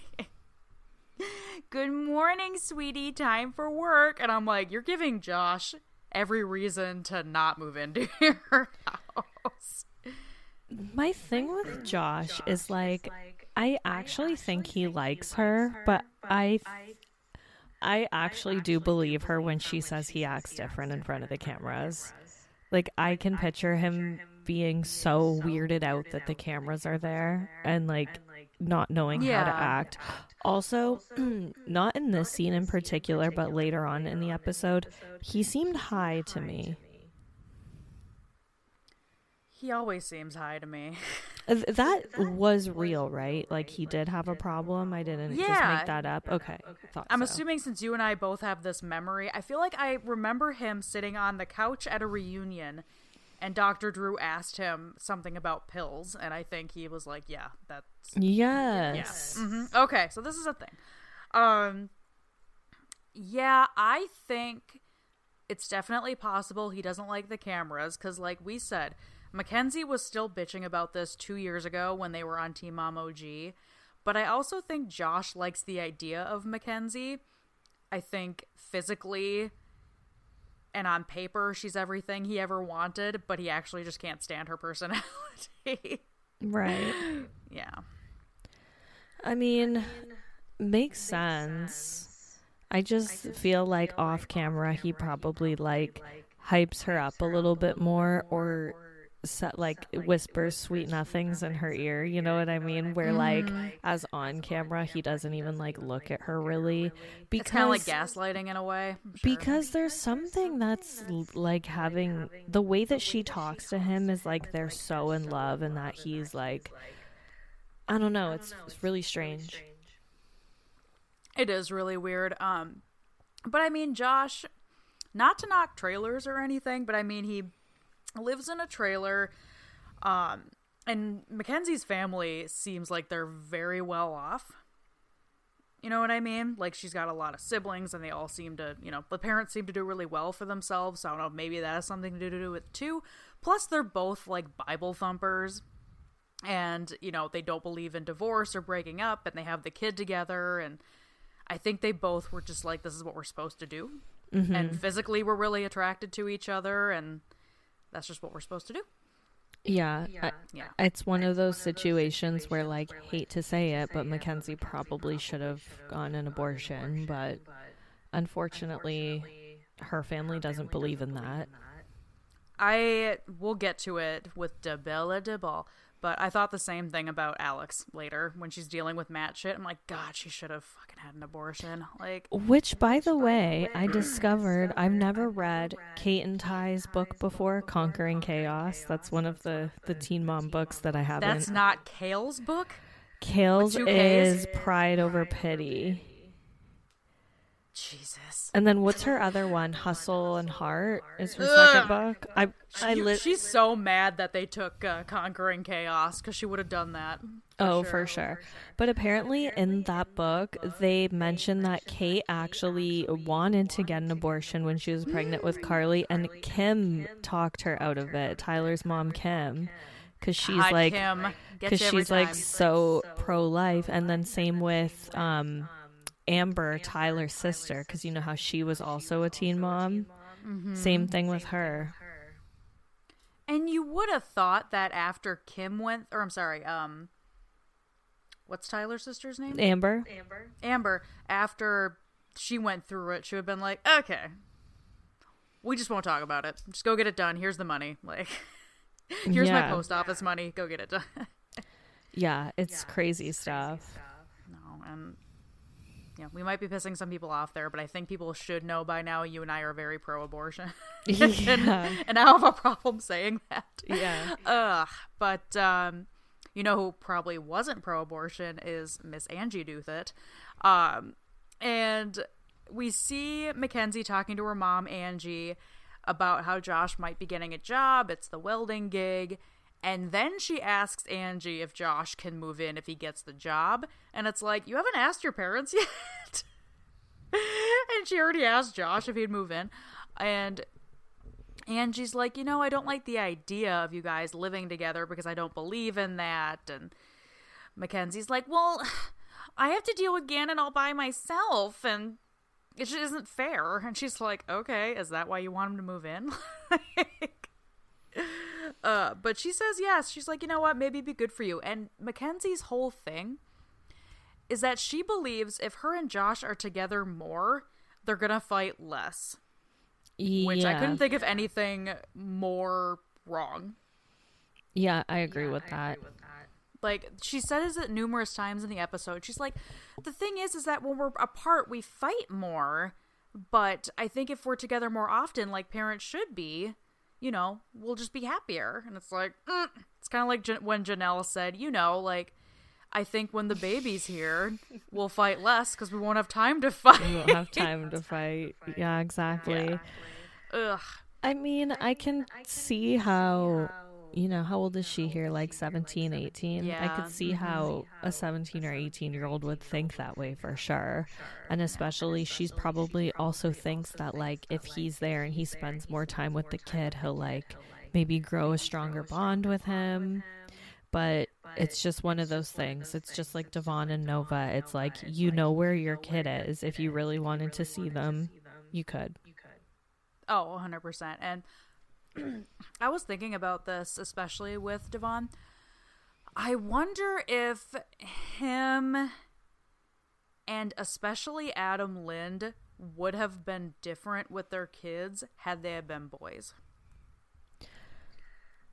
Good morning, sweetie. Time for work. And I'm like, you're giving Josh every reason to not move into your house. My thing with Josh is like I actually think he likes her, but I I actually do believe her when she says he acts different in front of the cameras. Like I can picture him being so weirded out that the cameras are there and like not knowing how to act. Also, not in this scene in particular, but later on in the episode, he seemed high to me. He always seems high to me. Uh, th- That was real, right? Like he did have a problem. I didn't just make that up. Okay, thought I'm so. assuming since you and I both have this memory, I feel like I remember him sitting on the couch at a reunion and Dr. Drew asked him something about pills and I think he was like, "Yeah, that's Yes. hmm Okay, so this is a thing. Um, yeah, I think it's definitely possible he doesn't like the cameras because, like we said, Mackenzie was still bitching about this two years ago when they were on Teen Mom OG. But I also think Josh likes the idea of Mackenzie. I think physically and on paper she's everything he ever wanted, but he actually just can't stand her personality. Right. yeah. I mean, makes sense. I just feel like off camera he probably like hypes her up a little bit more or set like whispers sweet nothings in her ear you know what i mean where like as on camera he doesn't even like look at her really It's kind of like gaslighting in a way. Sure. because there's something that's like having the way that she talks to him is like they're so in love and that he's like I don't know, it's, it's really strange. It is really weird. Um, but I mean, Josh, not to knock trailers or anything, but I mean, he lives in a trailer. Um, and Mackenzie's family seems like they're very well off. You know what I mean? Like she's got a lot of siblings, and they all seem to, you know, the parents seem to do really well for themselves. So I don't know, maybe that has something to do, with it too. Plus, they're both like Bible thumpers, and you know they don't believe in divorce or breaking up, and they have the kid together, and I think they both were just like, this is what we're supposed to do, and physically we're really attracted to each other, and that's just what we're supposed to do. Yeah, I- Yeah. it's one of those situations where like hate to say it, but Mackenzie probably should have gone an abortion, but unfortunately her family doesn't believe in that. I will get to it with Debella Dibble, but I thought the same thing about Alex later when she's dealing with Matt shit. I'm like, God, she should have fucking had an abortion. Like, Which, by the way, I discovered I've never read Kate and Ty's book before, Conquering Chaos. That's one of the, the teen mom books that I haven't. that's not Kail's book. Kail's is Pride Over Pity. Jesus. And then what's her other one? Hustle and Heart is her Ugh. second book. I I li- she's so mad that they took uh, Conquering Chaos because she would have done that. Oh, for sure. But apparently, in that book, they mentioned that Kate actually wanted to get an abortion when she was pregnant with Carly, and Kim talked her out of it. Tyler's mom, Kim, because she's God, like, because she's like so pro life. And then same with um, Amber, Tyler's sister, because you know how she was also a teen mom. Mm-hmm. Same thing with her. And you would have thought that after Kim went, or I'm sorry, um, what's Tyler's sister's name? Amber. Amber. Amber. After she went through it, she would have been like, okay, we just won't talk about it. Just go get it done. Here's the money. Like, here's my post office money. Go get it done. Yeah, it's crazy stuff. no, and yeah, we might be pissing some people off there, but I think people should know by now. You and I are very pro-abortion, Yeah. and, and I have a problem saying that. Yeah. Ugh. But um, you know who probably wasn't pro-abortion is Miss Angie Douthit. Um, and we see Mackenzie talking to her mom Angie about how Josh might be getting a job. It's the welding gig. And then she asks Angie if Josh can move in if he gets the job. And it's like, you haven't asked your parents yet? and she already asked Josh if he'd move in. And Angie's like, you know, I don't like the idea of you guys living together because I don't believe in that. And Mackenzie's like, well, I have to deal with Gannon all by myself, and it just isn't fair. And she's like, okay, is that why you want him to move in? Like, uh, but she says yes. She's like, you know what? Maybe it'd be good for you. And Mackenzie's whole thing is that she believes if her and Josh are together more, they're gonna fight less which I couldn't think of anything more wrong. Yeah, I agree with that. Like she says it numerous times in the episode. She's like, the thing is, is that when we're apart, we fight more. But I think if we're together more often, like parents should be, you know, we'll just be happier. And it's like, mm. it's kind of like Jan- when Jenelle said, you know, like. I think when the baby's here, we'll fight less because we won't have time to fight. We won't have time to fight. Yeah, exactly. Ugh. I mean, I can see how, you know, how old is she here? Like 17, 18? I could see how a 17 or 18 year old would think that way for sure. And especially, she's probably also thinks that, like, if he's there and he spends more time with the kid, he'll, like, maybe grow a stronger bond with him. But it's just one of those things. It's just like Devon and Nova. It's like you know where your kid is. If you really wanted to see them, you could. Oh, 100%. And I was thinking about this, especially with Devon. I wonder if him and especially Adam Lind would have been different with their kids had they had been boys.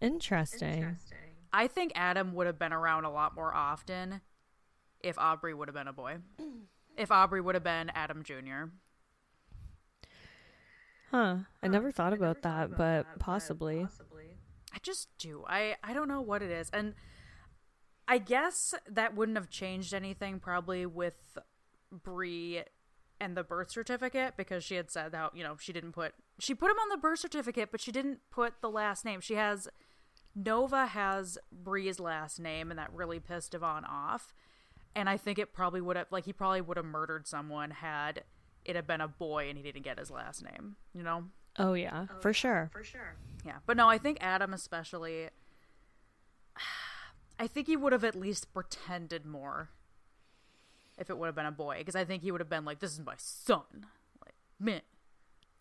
Interesting. Interesting. I think Adam would have been around a lot more often if Aubree would have been a boy. If Aubree would have been Adam Jr. Huh. I never thought about that, but possibly. I just do. I I don't know what it is. And I guess that wouldn't have changed anything probably with Bri and the birth certificate because she had said how, you know, she didn't put she put him on the birth certificate, but she didn't put the last name. She has Nova has Bree's last name, and that really pissed Devoin off. And I think it probably would have, like, he probably would have murdered someone had it had been a boy and he didn't get his last name, you know? Oh, yeah, oh, for sure. For sure. Yeah. But no, I think Adam, especially, I think he would have at least pretended more if it would have been a boy, because I think he would have been like, this is my son. Like, man.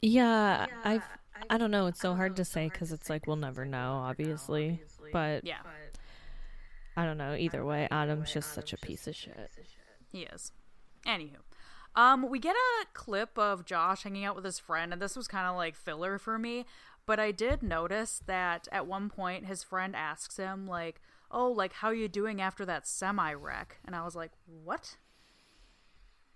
Yeah, yeah I've I don't know. It's so hard to say because it's like we'll never know, obviously. But yeah, I don't know. Either way, Adam's just such a piece of shit. He is. Anywho, um, we get a clip of Josh hanging out with his friend, and this was kind of like filler for me. But I did notice that at one point his friend asks him like, "Oh, like how are you doing after that semi wreck?" And I was like, "What?"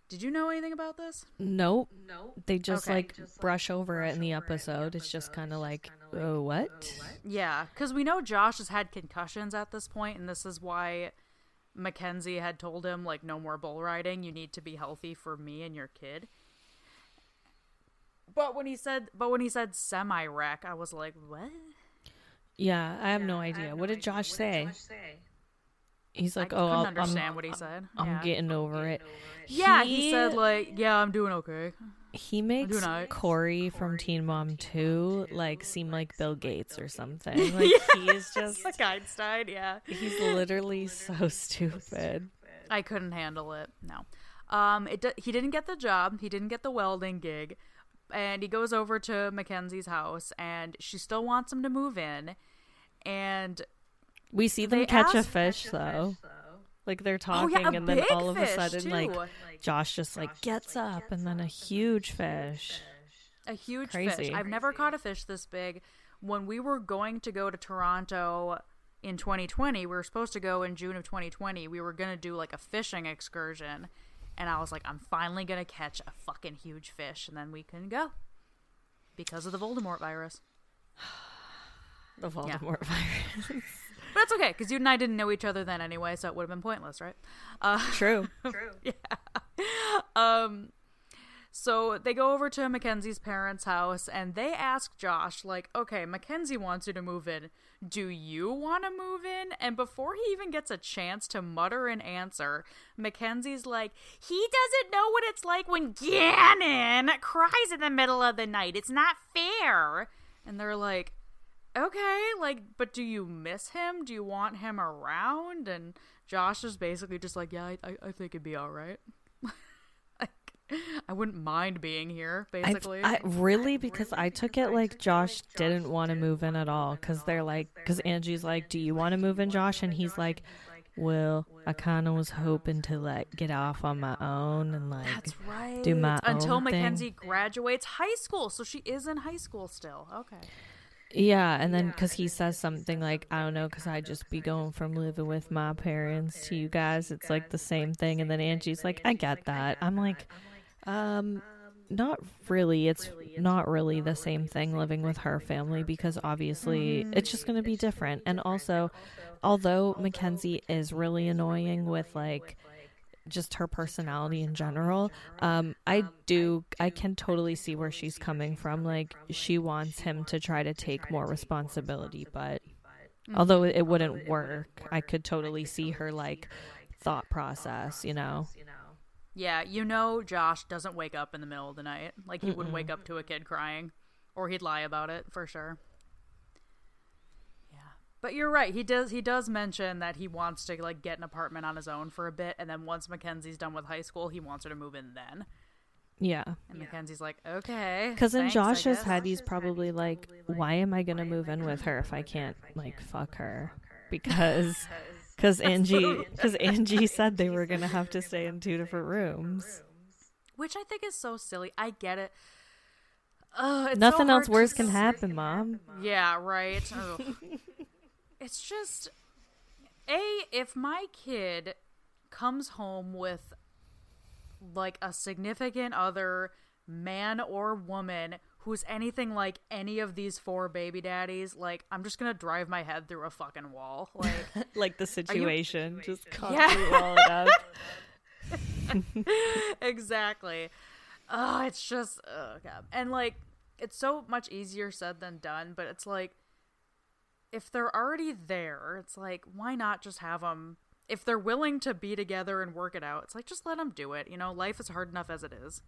Did you know anything about this? Nope. Nope. They just okay. like just, brush like, over brush it in the episode. It's just kind of like, like, oh, what? Oh, what? Yeah, because we know Josh has had concussions at this point, and this is why Mackenzie had told him, like, no more bull riding. You need to be healthy for me and your kid. But when he said, but when he said semi wreck, I was like, what? Yeah, I have yeah, no idea. Have what, did Josh, what did Josh say? He's like, I "Oh, I'll, understand I'm, what he said. I'm yeah. getting over it." Yeah, he, he, said like, "Yeah, I'm doing okay." He makes Cory from Teen Mom 2 like seem like Bill Gates or something. Like yeah, he's just like Einstein. Yeah, he's literally so stupid. I couldn't handle it. No, um, it he didn't get the job. He didn't get the welding gig, and he goes over to Mackenzie's house, and she still wants him to move in, and we see them catch a fish, catch a though. fish, though. Like they're talking, oh, yeah, and then all of a sudden, too. like Josh just like gets up, and then a huge fish. A huge Crazy. fish. I've never caught a fish this big. When we were going to go to Toronto in 2020, we were supposed to go in June of 2020. We were gonna do like a fishing excursion, and I was like, I'm finally gonna catch a fucking huge fish, and then we couldn't go because of the Voldemort virus. the Voldemort yeah. virus. But that's okay because you and I didn't know each other then anyway, so it would have been pointless, right? Uh, True. True. yeah. Um. So they go over to Mackenzie's parents' house and they ask Josh, like, okay, Mackenzie wants you to move in. Do you want to move in? And before he even gets a chance to mutter an answer, Mackenzie's like, he doesn't know what it's like when Gannon cries in the middle of the night. It's not fair. And they're like, okay, like, but do you miss him? Do you want him around? And Josh is basically just like, yeah, I, I think it'd be all right. I wouldn't mind being here, basically. I, I really because I took it like Josh didn't want to move in at all because they're like, because Angie's like, do you want to move in, Josh? And he's like, well, I kind of was hoping to like get off on my own and like right. do my until Mackenzie thing. graduates high school. So she is in high school still. Okay. Yeah, and then because he says something like, I don't know, because I just be going from living with my parents to you guys. It's like the same thing. And then Angie's like, I get that. I'm like, um, not really. It's not really the same thing living with her family because obviously it's just going to be different. And also, although Mackenzie is really annoying with like, just her personality in general. Um, I do, I can totally see where she's coming from. Like, she wants him to try to take more responsibility, but mm-hmm. although it wouldn't work, I could totally see her, like, thought process, you know? Yeah, you know, Josh doesn't wake up in the middle of the night. Like, he Mm-mm. wouldn't wake up to a kid crying, or he'd lie about it for sure. But you're right. He does he does mention that he wants to like get an apartment on his own for a bit and then once Mackenzie's done with high school, he wants her to move in then. Yeah. And Mackenzie's like, "Okay." Because in thanks, I Josh's guess." head, he's probably like, why am I going to move in with her if I can't, like, fuck her? Because. Because Angie, because Angie said they were gonna have to stay in two different rooms. which I think is so silly. I get it. Ugh, it's so Nothing else worse can s- happen, Mom. Yeah, right. Oh. It's just a if my kid comes home with like a significant other man or woman who's anything like any of these four baby daddies like i'm just gonna drive my head through a fucking wall like Like the situation, just Yeah. constantly wall it up. exactly. Oh, it's just oh god. And like it's so much easier said than done, but it's like if they're already there, it's like why not just have them if they're willing to be together and work it out. It's like just let them do it. You know, life is hard enough as it is.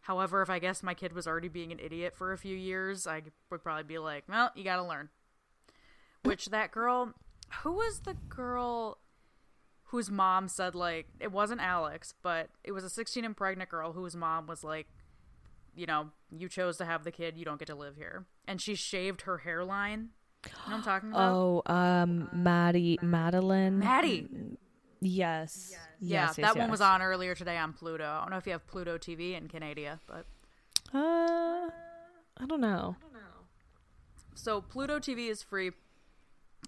However, if I guess my kid was already being an idiot for a few years, I would probably be like, "Well, you got to learn." Which that girl, who was the girl whose mom said like it wasn't Alex, but it was a 16 and pregnant girl whose mom was like, you know, you chose to have the kid, you don't get to live here, and she shaved her hairline. You know I'm talking about? Oh, um, Maddie, Madeline, Maddie. Yes, Yeah, yes, that yes, one was on earlier today on Pluto. I don't know if you have Pluto TV in Canada, but Uh, I don't know. so Pluto TV is free.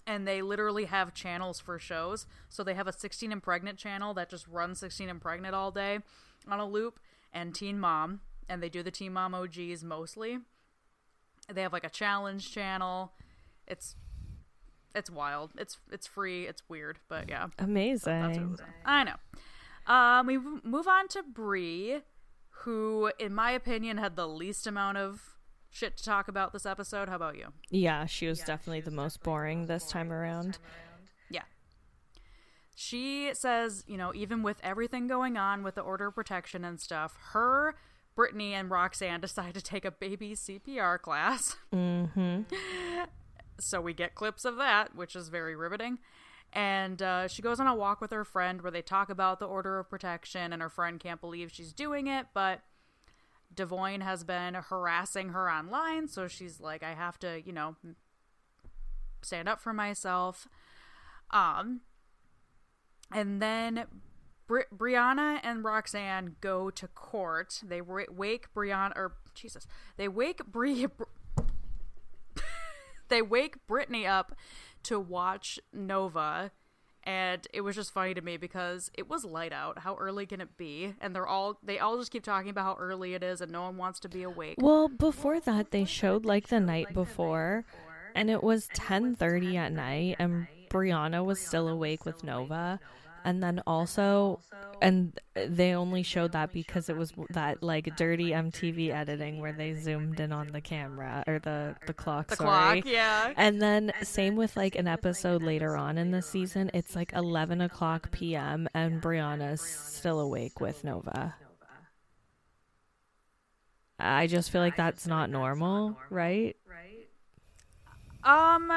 And they literally have channels for shows. So they have a 16 and pregnant channel that just runs 16 and pregnant all day on a loop, and Teen Mom, and they do the Teen Mom OGs mostly. They have like a challenge channel. It's it's wild. It's it's free. It's weird, but yeah. That's what it Amazing. was. I know. Um, we move on to Bree, who, in my opinion, had the least amount of shit to talk about this episode. How about you? Yeah, she was definitely the most boring this time around. Yeah. She says, you know, even with everything going on with the order of protection and stuff, her, Brittany, and Roxanne decide to take a baby CPR class. Mm-hmm. so we get clips of that, which is very riveting. And uh, she goes on a walk with her friend where they talk about the order of protection, and her friend can't believe she's doing it, but Devoin has been harassing her online, so she's like, I have to, you know, stand up for myself. Um, and then Bri- Briana and Roxanne go to court. They wa- wake Briana, or Jesus, they wake Bri. They wake Brittany up to watch Nova. And it was just funny to me because it was light out. How early can it be? And they're all they all just keep talking about how early it is and no one wants to be awake. Well, before that, they showed like the night before, and it was ten thirty at night, and Briana was still awake with Nova, and then also, and they only showed that because it was that like dirty MTV editing where they zoomed in on the camera or the the clock. The sorry. clock, yeah. And then same with like an episode later on in the season, it's like eleven o'clock p.m. and Briana's still awake with Nova. I just feel like that's not normal, right? Right um,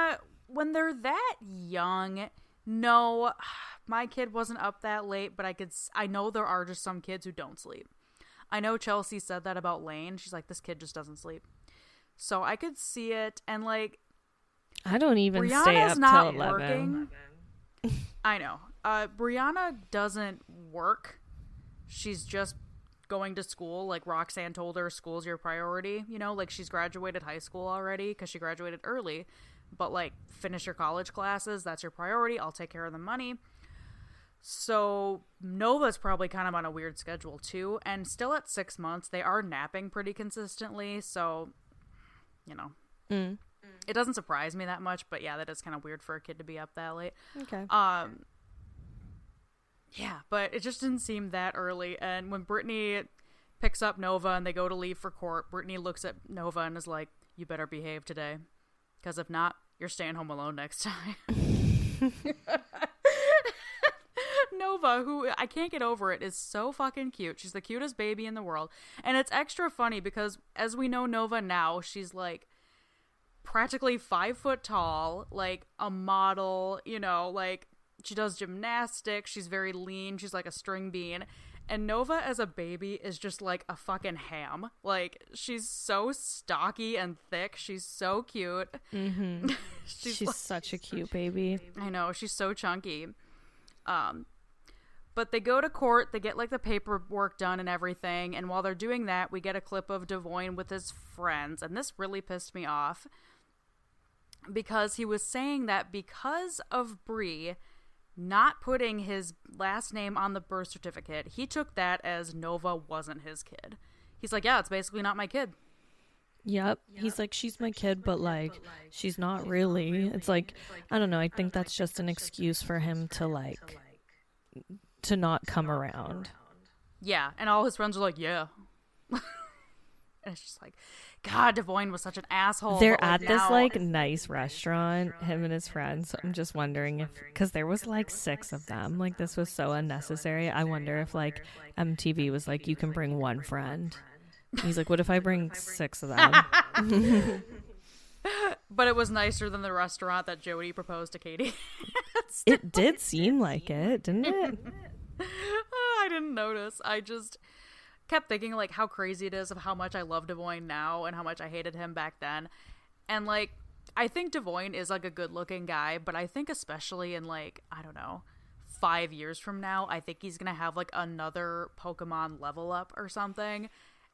when they're that young, no, my kid wasn't up that late, but I could. I know there are just some kids who don't sleep. I know Chelsea said that about Layne. She's like, this kid just doesn't sleep. So I could see it, and like I don't even stay Briana's up not till eleven. working. I know. Uh, Briana doesn't work. She's just going to school. Like Roxanne told her, school's your priority. You know, like she's graduated high school already because she graduated early. But like, finish your college classes. That's your priority. I'll take care of the money. So Nova's probably kind of on a weird schedule too, and still at six months, they are napping pretty consistently. So, you know, Mm. it doesn't surprise me that much. But yeah, that is kind of weird for a kid to be up that late. Okay. Um, yeah, but it just didn't seem that early. And when Brittany picks up Nova and they go to leave for court, Brittany looks at Nova and is like, "You better behave today, because if not, you're staying home alone next time." Nova, who I can't get over it, is so fucking cute. She's the cutest baby in the world. And it's extra funny because as we know Nova now, she's like practically five foot tall, like a model, you know, like she does gymnastics. She's very lean. She's like a string bean. And Nova as a baby is just like a fucking ham. Like she's so stocky and thick. She's so cute. Mm-hmm. she's, she's like, such a cute baby. I know. She's so chunky. Um, but they go to court. They get like the paperwork done and everything. And while they're doing that, we get a clip of Devoin with his friends. And this really pissed me off because he was saying that because of Bree not putting his last name on the birth certificate, he took that as Nova wasn't his kid. He's like, yeah, it's basically not my kid. Yep. He's like, she's my kid, but like, she's not really. It's like, I don't know. I think that's just an excuse for him to like, to not come around. Yeah. And all his friends are like, yeah. and it's just like, God, Devoin was such an asshole. They're at this like nice restaurant, him and his friends. I'm just wondering if, because there was like six of them. Like this was so unnecessary. I wonder if like MTV was like, you can bring one friend. He's like, what if I bring six of them? but it was nicer than the restaurant that Jody proposed to Katie. it did seem like it, didn't it? I didn't notice. I just kept thinking like how crazy it is of how much I love Devoin now and how much I hated him back then. And like I think Devoin is like a good looking guy, but I think especially in like, I don't know, five years from now, I think he's gonna have like another Pokemon level up or something.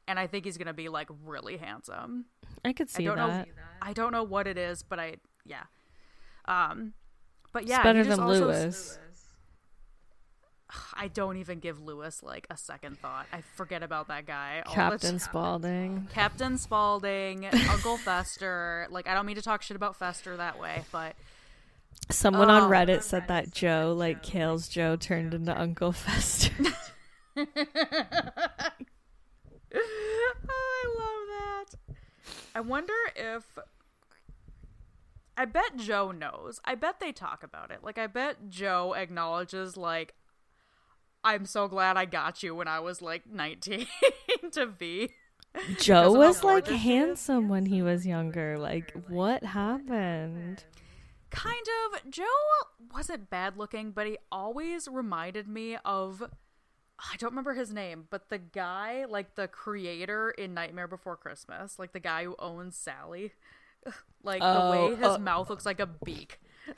And I think he's gonna be like really handsome. I could see I don't that. Know, I don't know what it is, but I yeah. Um but yeah, it's better than Luis. I don't even give Luis like a second thought. I forget about that guy. Captain Spaulding. Captain Spaulding, Uncle Fester. Like I don't mean to talk shit about Fester that way, but someone oh. on Reddit said that Joe, like Kail's Joe, turned into Uncle Fester. oh, I love that. I wonder if I bet Joe knows. I bet they talk about it. Like I bet Joe acknowledges like I'm so glad I got you when I was like 19 to be. Joe was like handsome when he was younger. Like, what happened? Kind of. Joe wasn't bad looking, but he always reminded me of. I don't remember his name, but the guy, like the creator in Nightmare Before Christmas, like the guy who owns Sally. Like the oh, way his uh, mouth looks like a beak.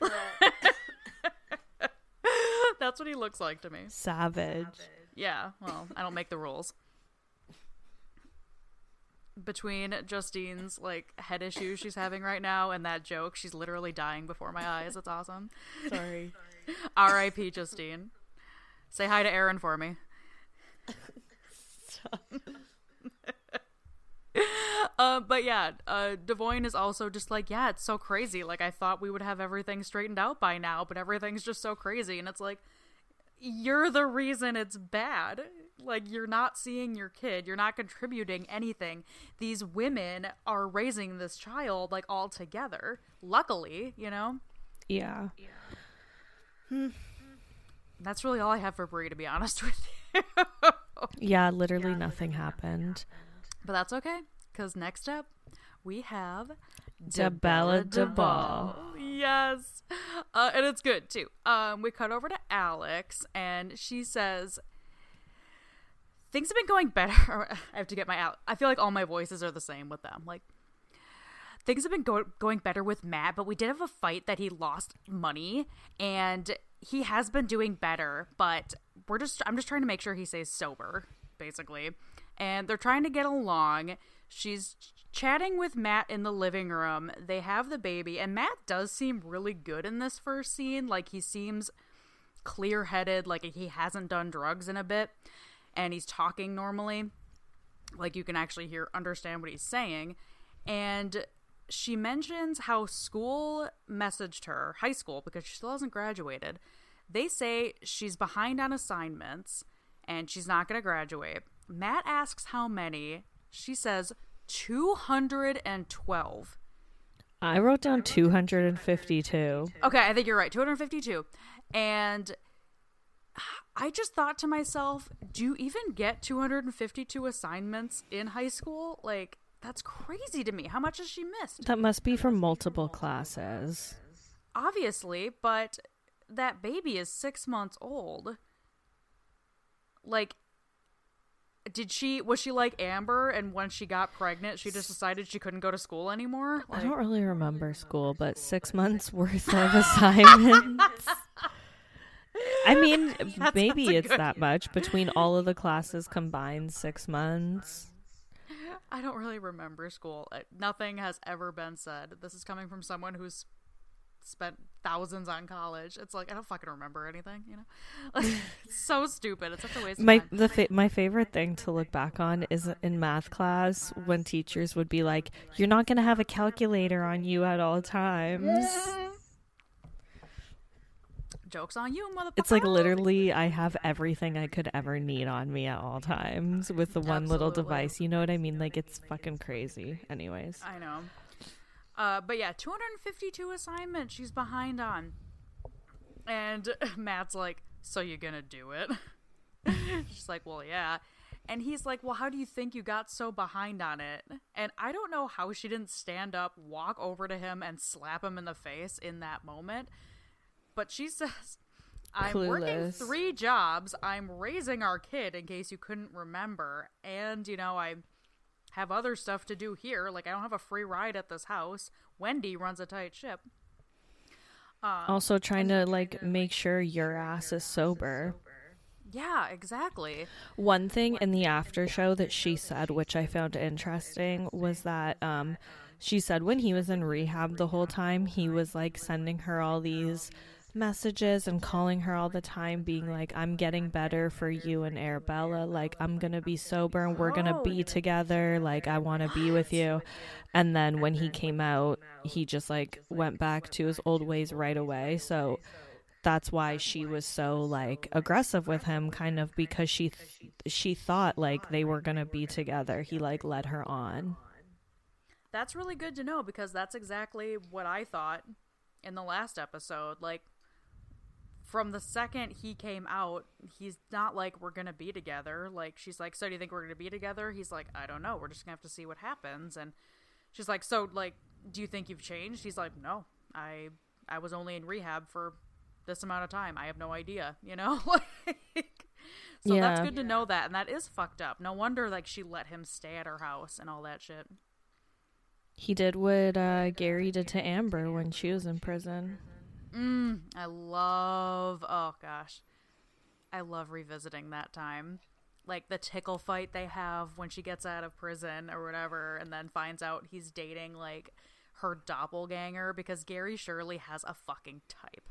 That's what he looks like to me. Savage. Yeah, well, I don't make the rules. Between Justine's like head issues she's having right now and that joke, she's literally dying before my eyes. It's awesome. Sorry. R.I.P. Justine. Say hi to Aaron for me. uh, but yeah, uh, Devoin is also just like, yeah, it's so crazy. Like, I thought we would have everything straightened out by now, but everything's just so crazy. And it's like, you're the reason it's bad. Like, you're not seeing your kid, you're not contributing anything. These women are raising this child, like, all together. Luckily, you know? Yeah. yeah. Hmm. That's really all I have for Bree, to be honest with you. yeah, literally yeah, nothing happened. But that's okay, because next up we have Debella Debal. Yes. Uh, and it's good too. Um, we cut over to Alex, and she says, Things have been going better. I have to get my out. I feel like all my voices are the same with them. Like, things have been go- going better with Matt, but we did have a fight that he lost money, and he has been doing better, but we're just, I'm just trying to make sure he stays sober, basically and they're trying to get along. She's chatting with Matt in the living room. They have the baby, and Matt does seem really good in this first scene. Like, he seems clear headed, like, he hasn't done drugs in a bit, and he's talking normally. Like, you can actually hear, understand what he's saying. And she mentions how school messaged her, high school, because she still hasn't graduated. They say she's behind on assignments and she's not going to graduate. Matt asks how many. She says 212. I wrote down 252. Okay, I think you're right. 252. And I just thought to myself, do you even get 252 assignments in high school? Like, That's crazy to me. How much has she missed? That must be from multiple classes. Obviously, but that baby is six months old. Like, did she was she like Amber and when she got pregnant she just decided she couldn't go to school anymore? I don't really remember school, but six months worth of assignments. I mean, that's maybe a it's good- that much between all of the classes combined. Six months. I don't really remember school. Nothing has ever been said. This is coming from someone who's spent thousands on college. It's like I don't fucking remember anything, you know. Like, it's so stupid. It's such a waste. My of time. the fa- my favorite thing to look back on is in math class when teachers would be like, "You're not going to have a calculator on you at all times." Jokes on you, motherfucker. It's like literally, I have everything I could ever need on me at all times with the one little device. You know what I mean? Like it's fucking crazy. Anyways, I know. Uh, but yeah, 252 assignments she's behind on. And Matt's like, So you're gonna do it? she's like, Well, yeah. And he's like, Well, how do you think you got so behind on it? And I don't know how she didn't stand up, walk over to him, and slap him in the face in that moment. But she says, I'm working three jobs. I'm raising our kid, in case you couldn't remember. And, you know, I have other stuff to do here. Like I don't have a free ride at this house. Wendy runs a tight ship. also trying to like make sure your ass is sober. Yeah, exactly. One thing in the after show that she said, which I found interesting, was that um, she said when he was in rehab the whole time, he was like sending her all these messages and calling her all the time, being like, I'm getting better for you and Arabella. Like, I'm going to be sober and we're going oh, to be together. Like, I want to be with you. And then when he came out, he just like went back to his old ways right away. So that's why she was so like aggressive with him kind of because she th- she thought like they were going to be together he like led her on That's really good to know because that's exactly what I thought in the last episode. Like from the second he came out, he's not like we're gonna be together. Like she's like, So do you think we're gonna be together? He's like, I don't know. We're just gonna have to see what happens and she's like, So like, do you think you've changed? He's like, No. I I was only in rehab for this amount of time. I have no idea, you know? like So that's good to know that and that is fucked up. No wonder like she let him stay at her house and all that shit. he did what uh, gary did to amber when she was in prison Mm, I love. Oh gosh, I love revisiting that time, like the tickle fight they have when she gets out of prison or whatever, and then finds out he's dating like her doppelganger because Gary Shirley has a fucking type.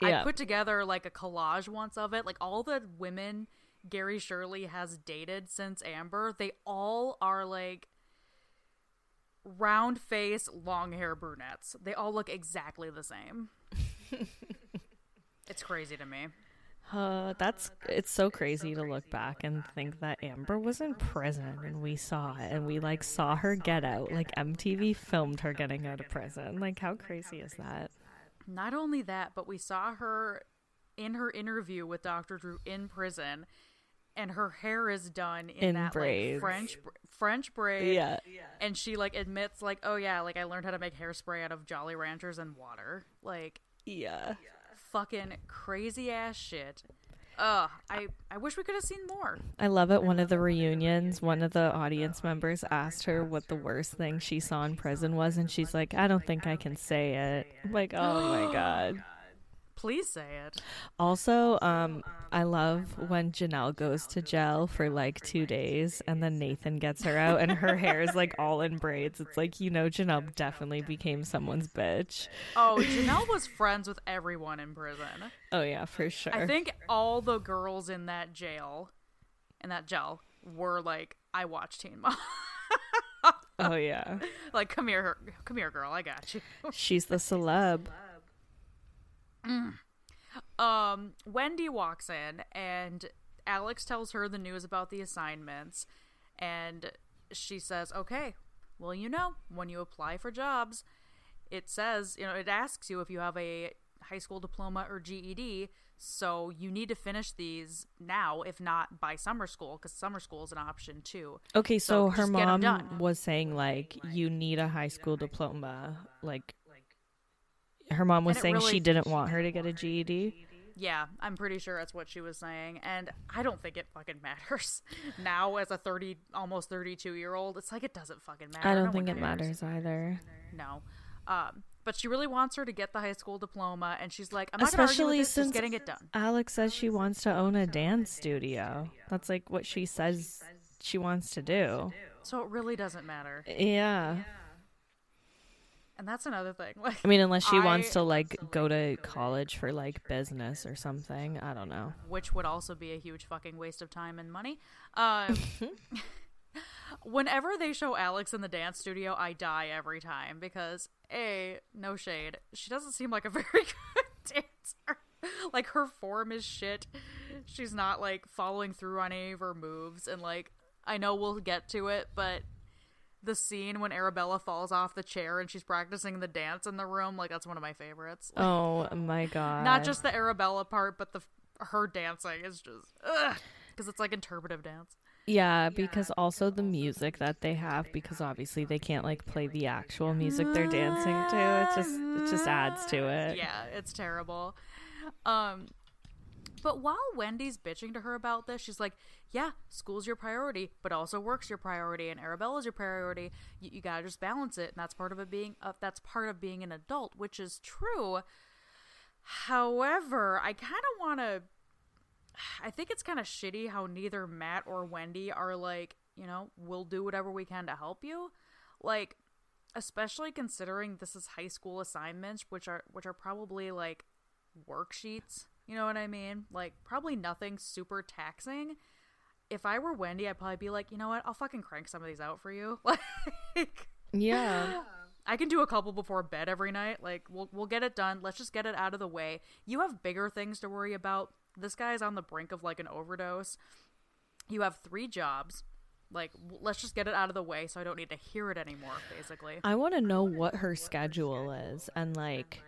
Yeah. I put together like a collage once of it, like all the women Gary Shirley has dated since Amber, they all are like round face, long hair brunettes. They all look exactly the same. it's crazy to me. uh, that's it's so crazy to look back and think that amber was in prison and we saw it and we like saw her get out like mtv filmed her getting out of prison like how crazy is that Not only that, but we saw her in her interview with Dr. Drew in prison and her hair is done in, In that braids. like French French braid. yeah And she like admits like, "Oh yeah, like I learned how to make hairspray out of Jolly Ranchers and water." Like yeah fucking crazy ass shit. Ugh, I I wish we could have seen more. I love it. One of the reunions, one of the audience members asked her what the worst thing she saw in prison was, and she's like, I don't think I can say it. I'm like, oh my God. Please say it. Also, um, I love when Jenelle goes to jail for like two days and then Nathan gets her out and her hair is like all in braids. It's like, you know, Jenelle definitely became someone's bitch. Oh, Jenelle was friends with everyone in prison. Oh, yeah, for sure. I think all the girls in that jail, in that jail, were like, I watch Teen Mom. oh, yeah. like, come here, come here, girl, I got you. She's the celeb. Um, Wendy walks in and Alex tells her the news about the assignments, and she says, "Okay, well, you know, when you apply for jobs, it says, you know, it asks you if you have a high school diploma or GED. So you need to finish these now, if not by summer school, because summer school is an option too. Okay, so, So her just get 'em mom was saying like you need a high school diploma. Like her mom was saying really- she didn't want her to get a GED. Yeah, I'm pretty sure that's what she was saying, and I don't think it fucking matters now as a 30, almost 32 year old. It's like it doesn't fucking matter. I don't No think it cares. matters either. No. Um, but she really wants her to get the high school diploma, and she's like, I'm not going to argue Especially with this, since just getting it done. Alex says she wants to own a dance studio. That's like what she says she wants to do. So it really doesn't matter. Yeah. And that's another thing. Like, I mean, unless she I- wants to like go to college for like business or something. I don't know. which would also be a huge fucking waste of time and money. Um, whenever they show Alex in the dance studio, I die every time because a no shade, she doesn't seem like a very good dancer. like her form is shit. She's not like following through on any of her moves, and like I know we'll get to it, but the scene when Arabella falls off the chair and she's practicing the dance in the room, like that's one of my favorites. Oh my god. Not just the Arabella part, but the her dancing is just because it's like interpretive dance. Yeah, because also the music that they have because obviously they can't like play the actual music they're dancing to. It just it just adds to it. Yeah, it's terrible. Um, but while Wendy's bitching to her about this, she's like, "Yeah, school's your priority, but also work's your priority, and Arabella's your priority. You, you gotta just balance it, and that's part of it being uh, that's part of being an adult, which is true. However, I kind of want to. I think it's kind of shitty how neither Matt or Wendy are like, you know, we'll do whatever we can to help you. Like, especially considering this is high school assignments, which are which are probably like worksheets. You know what I mean? Like, probably nothing super taxing. If I were Wendy, I'd probably be like, you know what? I'll fucking crank some of these out for you. Like, Yeah. I can do a couple before bed every night. Like we'll we'll get it done. Let's just get it out of the way. You have bigger things to worry about. This guy's on the brink of like an overdose. You have three jobs. Like w- let's just get it out of the way so I don't need to hear it anymore basically. I want to know what her schedule is and like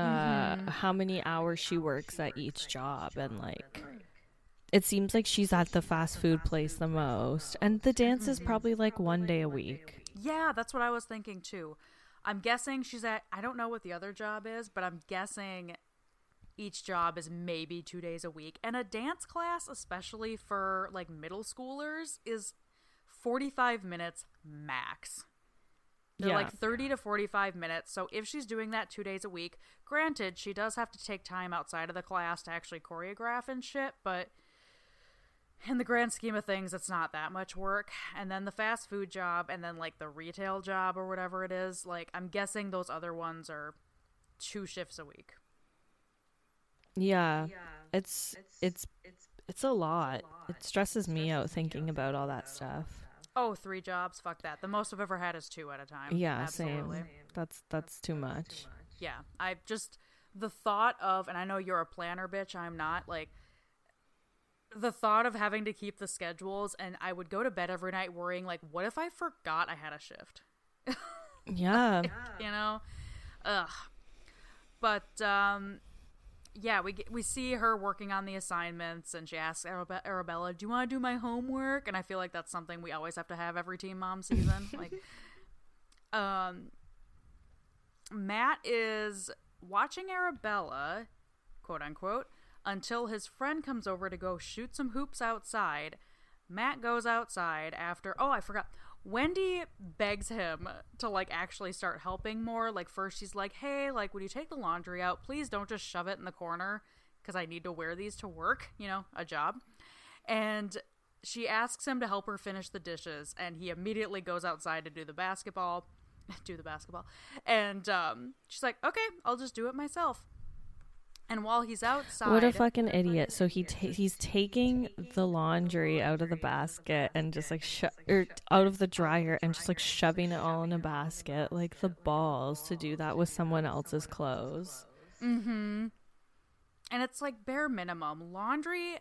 uh Mm-hmm. how many hours she works at each job and like it seems like she's at the fast food place the most and the dance is probably like one day a week. Yeah, that's what I was thinking too. I'm guessing she's at I don't know what the other job is, but I'm guessing each job is maybe 2 days a week. And a dance class, especially for like middle schoolers, is 45 minutes max. They're Yeah. like 30 to 45 minutes. So if she's doing that 2 days a week, granted she does have to take time outside of the class to actually choreograph and shit, but in the grand scheme of things, it's not that much work. And then the fast food job, and then like the retail job or whatever it is, like I'm guessing those other ones are two shifts a week. Yeah. It's it's it's a lot. It stresses me out thinking about all that stuff. Oh, three jobs? Fuck that. The most I've ever had is two at a time. Yeah, Absolutely. same. That's that's too much. Yeah. I just, the thought of, and I know you're a planner bitch, I'm not, like, the thought of having to keep the schedules, and I would go to bed every night worrying, like, what if I forgot I had a shift? Yeah. you know ugh but um yeah we get, we see her working on the assignments and she asks Arabe- arabella do you want to do my homework? And i feel like that's something we always have to have every Teen Mom season like um matt is watching arabella quote unquote until his friend comes over to go shoot some hoops outside. Matt goes outside after oh i forgot Wendy begs him to like actually start helping more. Like first she's like, "Hey, like when you take the laundry out, please don't just shove it in the corner because I need to wear these to work, you know, a job." And she asks him to help her finish the dishes and he immediately goes outside to do the basketball, do the basketball. And um she's like, "Okay, I'll just do it myself." And while he's outside, What a fucking idiot! So he ta- he's taking the laundry out of the basket and just like sho- or out of the dryer and just like shoving it all in a basket, like the balls to do that with someone else's clothes. Mm-hmm. And it's like bare minimum. Laundry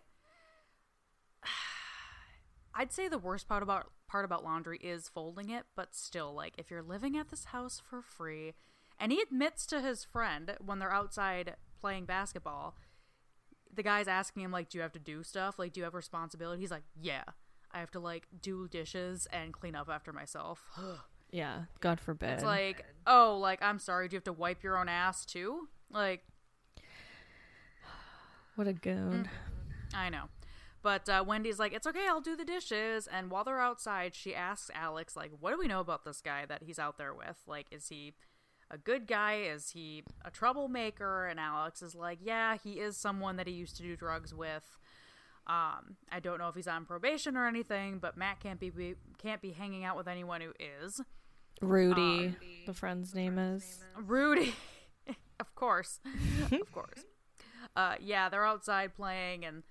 I'd say the worst part about part about laundry is folding it, but still like if you're living at this house for free And he admits to his friend when they're outside playing basketball, the guy's asking him, like, do you have to do stuff? Like, do you have responsibility? He's like, yeah. I have to, like, do dishes and clean up after myself. Yeah, God forbid. it's like, oh, like, I'm sorry, do you have to wipe your own ass too? Like, what a goon. I know. But uh, Wendy's like, it's okay, I'll do the dishes. And while they're outside, she asks Alex, like, what do we know about this guy that he's out there with? Like, is he a good guy? Is he a troublemaker? And Alex is like, yeah, he is someone that he used to do drugs with. Um, I don't know if he's on probation or anything, but Matt can't be, be can't be hanging out with anyone who is. Rudy, the friend's name is. Rudy, of course, of course. Uh, yeah, they're outside playing, and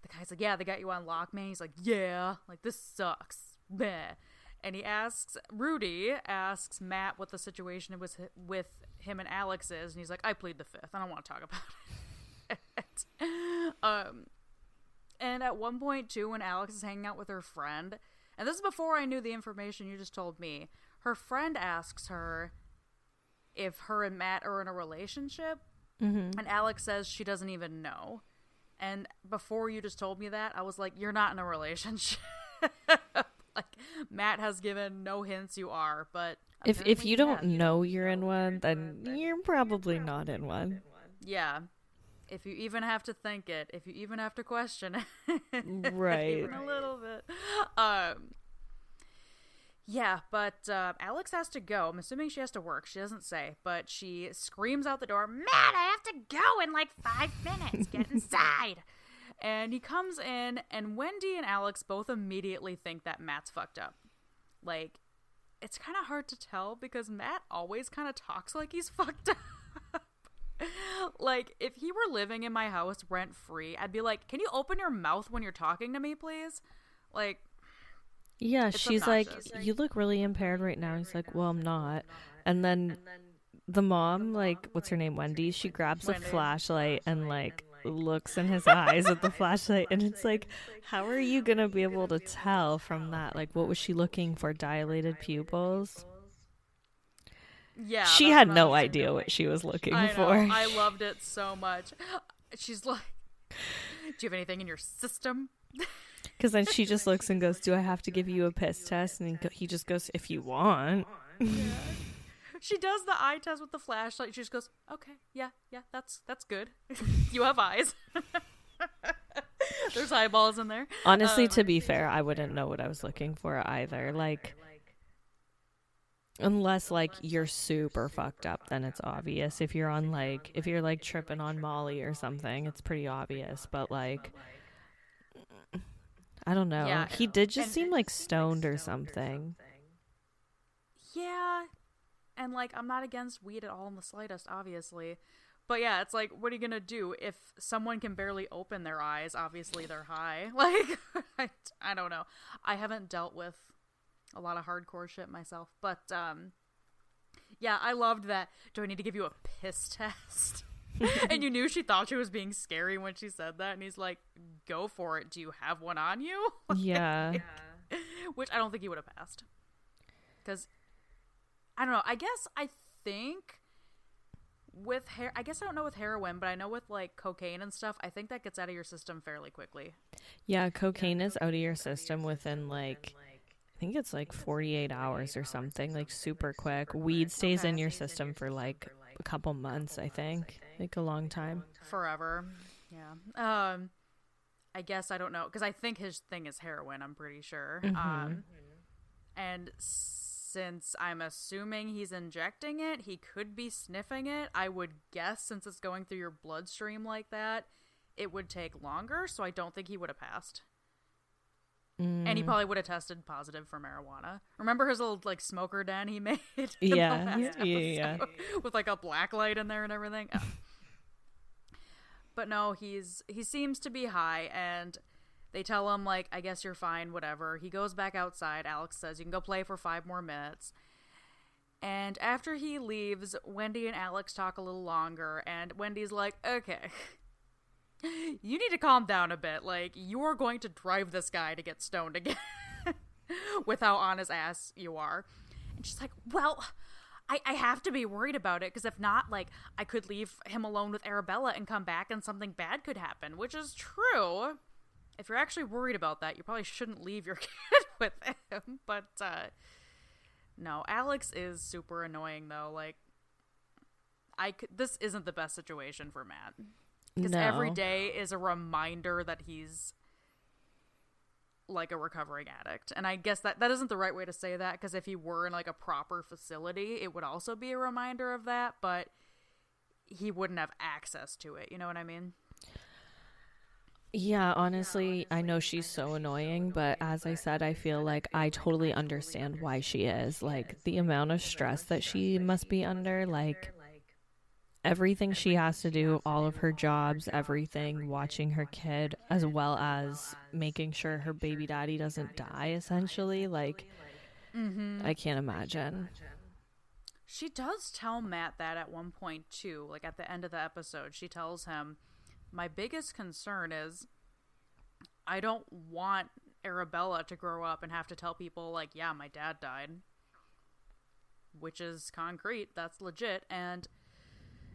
the guy's like, "Yeah, they got you on lock, man." He's like, "Yeah, like this sucks." Bleh. And he asks Rudy asks Matt what the situation was with him and Alex is, and he's like, "I plead the fifth. I don't want to talk about it." um, and at one point too, when Alex is hanging out with her friend, and this is before I knew the information you just told me, her friend asks her if her and Matt are in a relationship, Mm-hmm. and Alex says she doesn't even know. And before you just told me that, I was like, "You're not in a relationship." like Matt has given no hints you are, but If if you don't Matt- know you're in one, then you're probably not in one. yeah. If you even have to think it, if you even have to question it, Right. even a little bit. Um, yeah, but uh, Alex has to go. I'm assuming she has to work. She doesn't say, but she screams out the door, Matt, I have to go in like five minutes. Get inside. And he comes in, and Wendy and Alex both immediately think that Matt's fucked up. Like, it's kind of hard to tell because Matt always kind of talks like he's fucked up. like, if he were living in my house rent free, I'd be like, can you open your mouth when you're talking to me, please? Like, Yeah, It's she's like, you look really impaired right now. He's like, well, I'm not. And then the mom, like, what's her name, Wendy? She grabs a flashlight and like looks in his eyes at the flashlight, and it's like, how are you gonna be able to tell from that? Like, what was she looking for? Dilated pupils? yeah. she had no idea what she was looking I for. I loved it so much. She's like, "Do you have anything in your system?" Because then she just looks and goes, "Do I have to give you a piss test?" And he he just goes, "If you want." She does the eye test with the flashlight. She just goes, "Okay, yeah, yeah, that's that's good. you have eyes. There's eyeballs in there." Honestly, Um, to be fair, I wouldn't know what I was looking for either. Like, unless like you're super fucked up, then it's obvious. If you're on like, if you're like tripping on Molly or something, it's pretty obvious. But like, I don't know. Yeah, he did just seem like stoned or something. Yeah, and like I'm not against weed at all in the slightest, obviously. But yeah, it's like, what are you gonna do if someone can barely open their eyes? Obviously, they're high. Like, I, I don't know. I haven't dealt with a lot of hardcore shit myself, but um, yeah, I loved that. Do I need to give you a piss test? and you knew she thought she was being scary when she said that, and he's like, "Go for it. Do you have one on you?" Yeah. which I don't think he would have passed. Because I don't know. I guess I think with hair, I guess I don't know with heroin, but I know with like cocaine and stuff, I think that gets out of your system fairly quickly. Yeah, cocaine is out of your system within like I think it's like 48 hours or something, like super quick. Weed stays in your system for like a couple months, I think. Like a long time. Forever. Yeah. Um, I guess I don't know because I think his thing is heroin. I'm pretty sure. Um, and since I'm assuming he's injecting it, he could be sniffing it. I would guess since it's going through your bloodstream like that, it would take longer. So I don't think he would have passed. And he mm. probably would have tested positive for marijuana. Remember his little like smoker den he made? Yeah, last yeah, yeah. With like a black light in there and everything. Oh. But no, he's he seems to be high and they tell him like I guess you're fine, whatever. He goes back outside. Alex says you can go play for 5 more minutes. And after he leaves, Wendy and Alex talk a little longer and Wendy's like, "Okay. You need to calm down a bit. Like you're going to drive this guy to get stoned again." with how on his ass you are. And she's like, Well, I, I have to be worried about it because if not, like, I could leave him alone with Arabella and come back and something bad could happen, which is true. If you're actually worried about that, you probably shouldn't leave your kid with him. But, uh, no, Alex is super annoying, though. Like, I could, this isn't the best situation for Matt. Because No. every day is a reminder that he's like a recovering addict. And I guess that that isn't the right way to say that because if he were in like a proper facility, it would also be a reminder of that, but he wouldn't have access to it. You know what I mean? Yeah, honestly, I know she's so annoying, but as I said, I feel like I totally understand why she is. Like the amount of stress that she must be under, like everything she has to do, all of her jobs, everything, watching her kid, as well as making sure her baby daddy doesn't die, essentially. Like, mm-hmm. I can't imagine. She does tell Matt that at one point too, like at the end of the episode. She tells him, "My biggest concern is I don't want Arabella to grow up and have to tell people like, yeah, my dad died." Which is concrete, that's legit and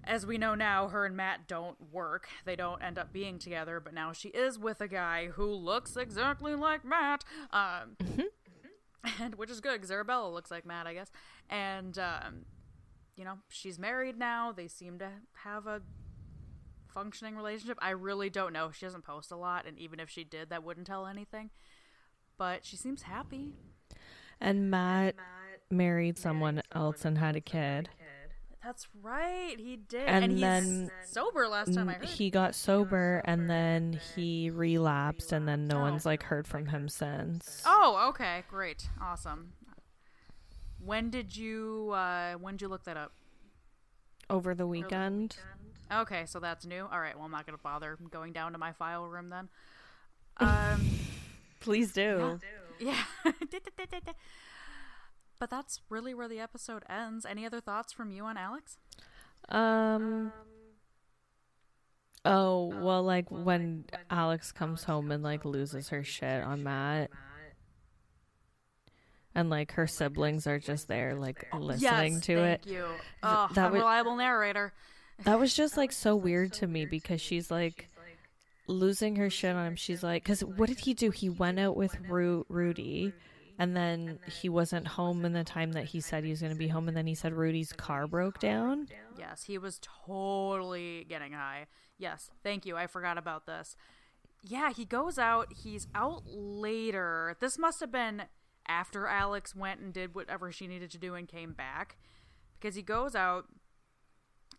as we know now, her and Matt don't work. They don't end up being together, but now she is with a guy who looks exactly like Matt. Um, and which is good because Arabella looks like Matt, I guess. And um, you know, she's married now. They seem to have a functioning relationship. I really don't know. She doesn't post a lot, and even if she did, that wouldn't tell anything. But she seems happy. And Matt married someone else and had a kid. That's right, he did. And he's then- sober last time I heard. He got sober and then he relapsed, and then no one's like heard from him since. Oh, okay, great, awesome. When did you uh, when did you look that up? Over the weekend. Okay, so that's new. All right, well, I'm not gonna bother going down to my file room then. Um, Please do. yeah. but that's really where the episode ends. Any other thoughts from you on Alex? Um. Oh well, like when Alex comes home and like loses her shit on Matt, and like her siblings are just there like listening yes, to thank it. you. Oh, that would- unreliable narrator. That was just like so weird to me because she's like losing her shit on him. She's like, because what did he do? He went out with Ru- Rudy, and then he wasn't home in the time that he said he was going to be home, and then he said Rudy's car broke down. Yes, he was totally getting high. Yes, thank you. I forgot about this. Yeah, he goes out. He's out later. This must have been after Alex went and did whatever she needed to do and came back. Because he goes out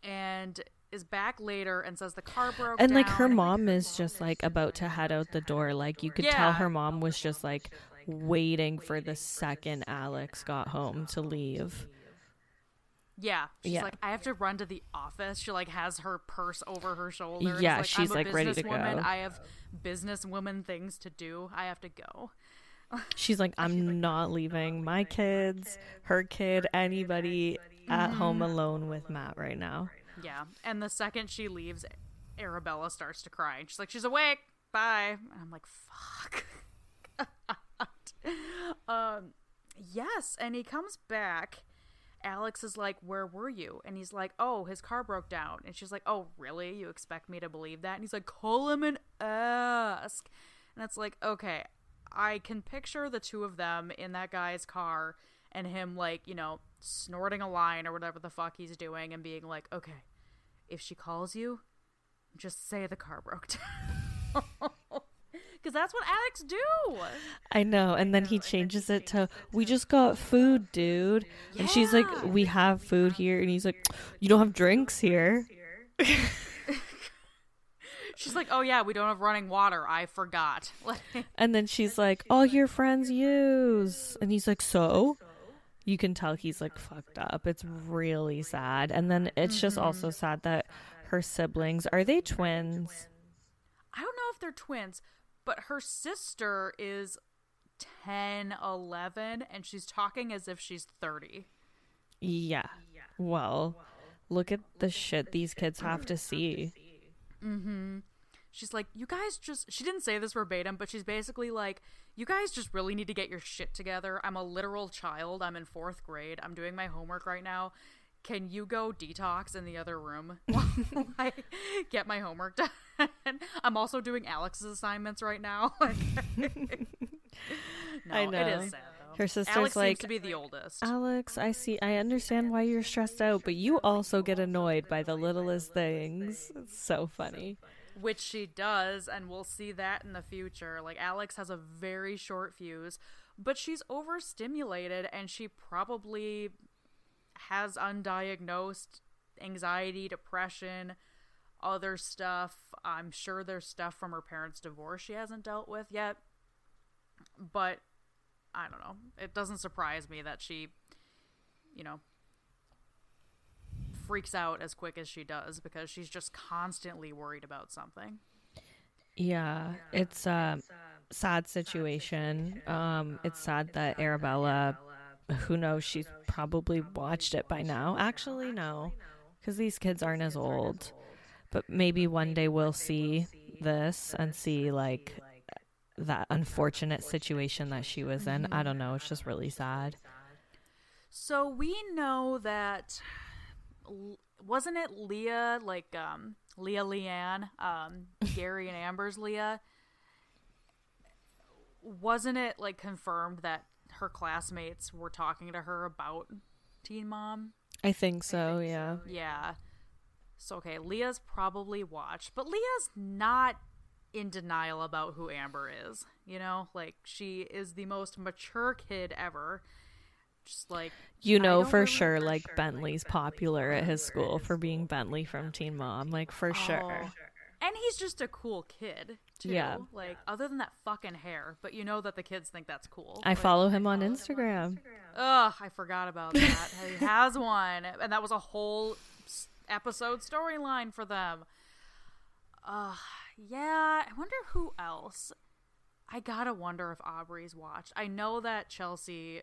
and is back later and says the car broke And like her down. mom is just like about to head out the door. Like you could tell her mom was just like waiting for the second Alex got home to leave. Yeah, she's Yeah. like, I have to run to the office. She like has her purse over her shoulder. Yeah, like, she's, like, ready to go. I have businesswoman things to do. I have to go. She's like, I'm not leaving my kids, her kid, anybody at home alone with Matt right now. Yeah, and the second she leaves, Arabella starts to cry. And she's like, "She's awake. Bye." And I'm like, "Fuck." um, yes, and he comes back. Alex is like, "Where were you?" And he's like, "Oh, his car broke down." And she's like, "Oh, really? You expect me to believe that?" And he's like, "Call him and ask." And it's like, okay, I can picture the two of them in that guy's car and him like, you know, snorting a line or whatever the fuck he's doing and being like, "Okay, if she calls you, just say the car broke down." Cuz that's what addicts do. I know. And then he changes it to, We just got food, dude. And she's like, We have food here. And he's like, You don't have drinks here. She's like, "Oh yeah, we don't have running water. I forgot." And then she's like, All your friends use. And he's like, So? You can tell he's like fucked up. It's really sad. And then it's just mm-hmm. also sad that her siblings are they twins? I don't know if they're twins, but her sister is 10, 11 and she's talking as if she's 30. Yeah. Well, look at the shit these kids have to see. Mm-hmm. She's like, "You guys just." She didn't say this verbatim, but she's basically like, "You guys just really need to get your shit together. I'm a literal child. I'm in fourth grade. I'm doing my homework right now. Can you go detox in the other room while I get my homework done? I'm also doing Alex's assignments right now. no, I know. it is sad though. Her sister's Alex like, seems to be the oldest. Alex, I see. I understand why you're stressed out, but you also get annoyed by the littlest things. It's so funny. Which she does and we'll see that in the future. Like alex has a very short fuse but she's overstimulated and she probably has undiagnosed anxiety depression other stuff. I'm sure there's stuff from her parents divorce she hasn't dealt with yet but i don't know. It doesn't surprise me that she you know freaks out as quick as she does because she's just constantly worried about something. Yeah, it's a sad situation. Um, it's sad that Arabella, who knows, she's probably watched it by now. Actually, no, because these kids aren't as old. But maybe one day we'll see this and see like that unfortunate situation that she was in. I don't know. It's just really sad. So we know that wasn't it Leah like um Leah Leanne, um Gary and Amber's Leah? Wasn't it like confirmed that her classmates were talking to her about Teen Mom? I think so. Yeah. Yeah. So okay, Leah's probably watched, but Leah's not in denial about who Amber is. You know, like she is the most mature kid ever. Just like You know for sure, like Bentley's popular at his school for being Bentley from Teen Mom. Like for sure. Oh. And he's just a cool kid, too. Yeah. Like, other than that fucking hair, but you know that the kids think that's cool. I Like, follow him on Instagram. Ugh, I forgot about that. he has one. And that was a whole episode storyline for them. Uh, yeah, I wonder who else. I gotta wonder if Aubree's watched. I know that Chelsea,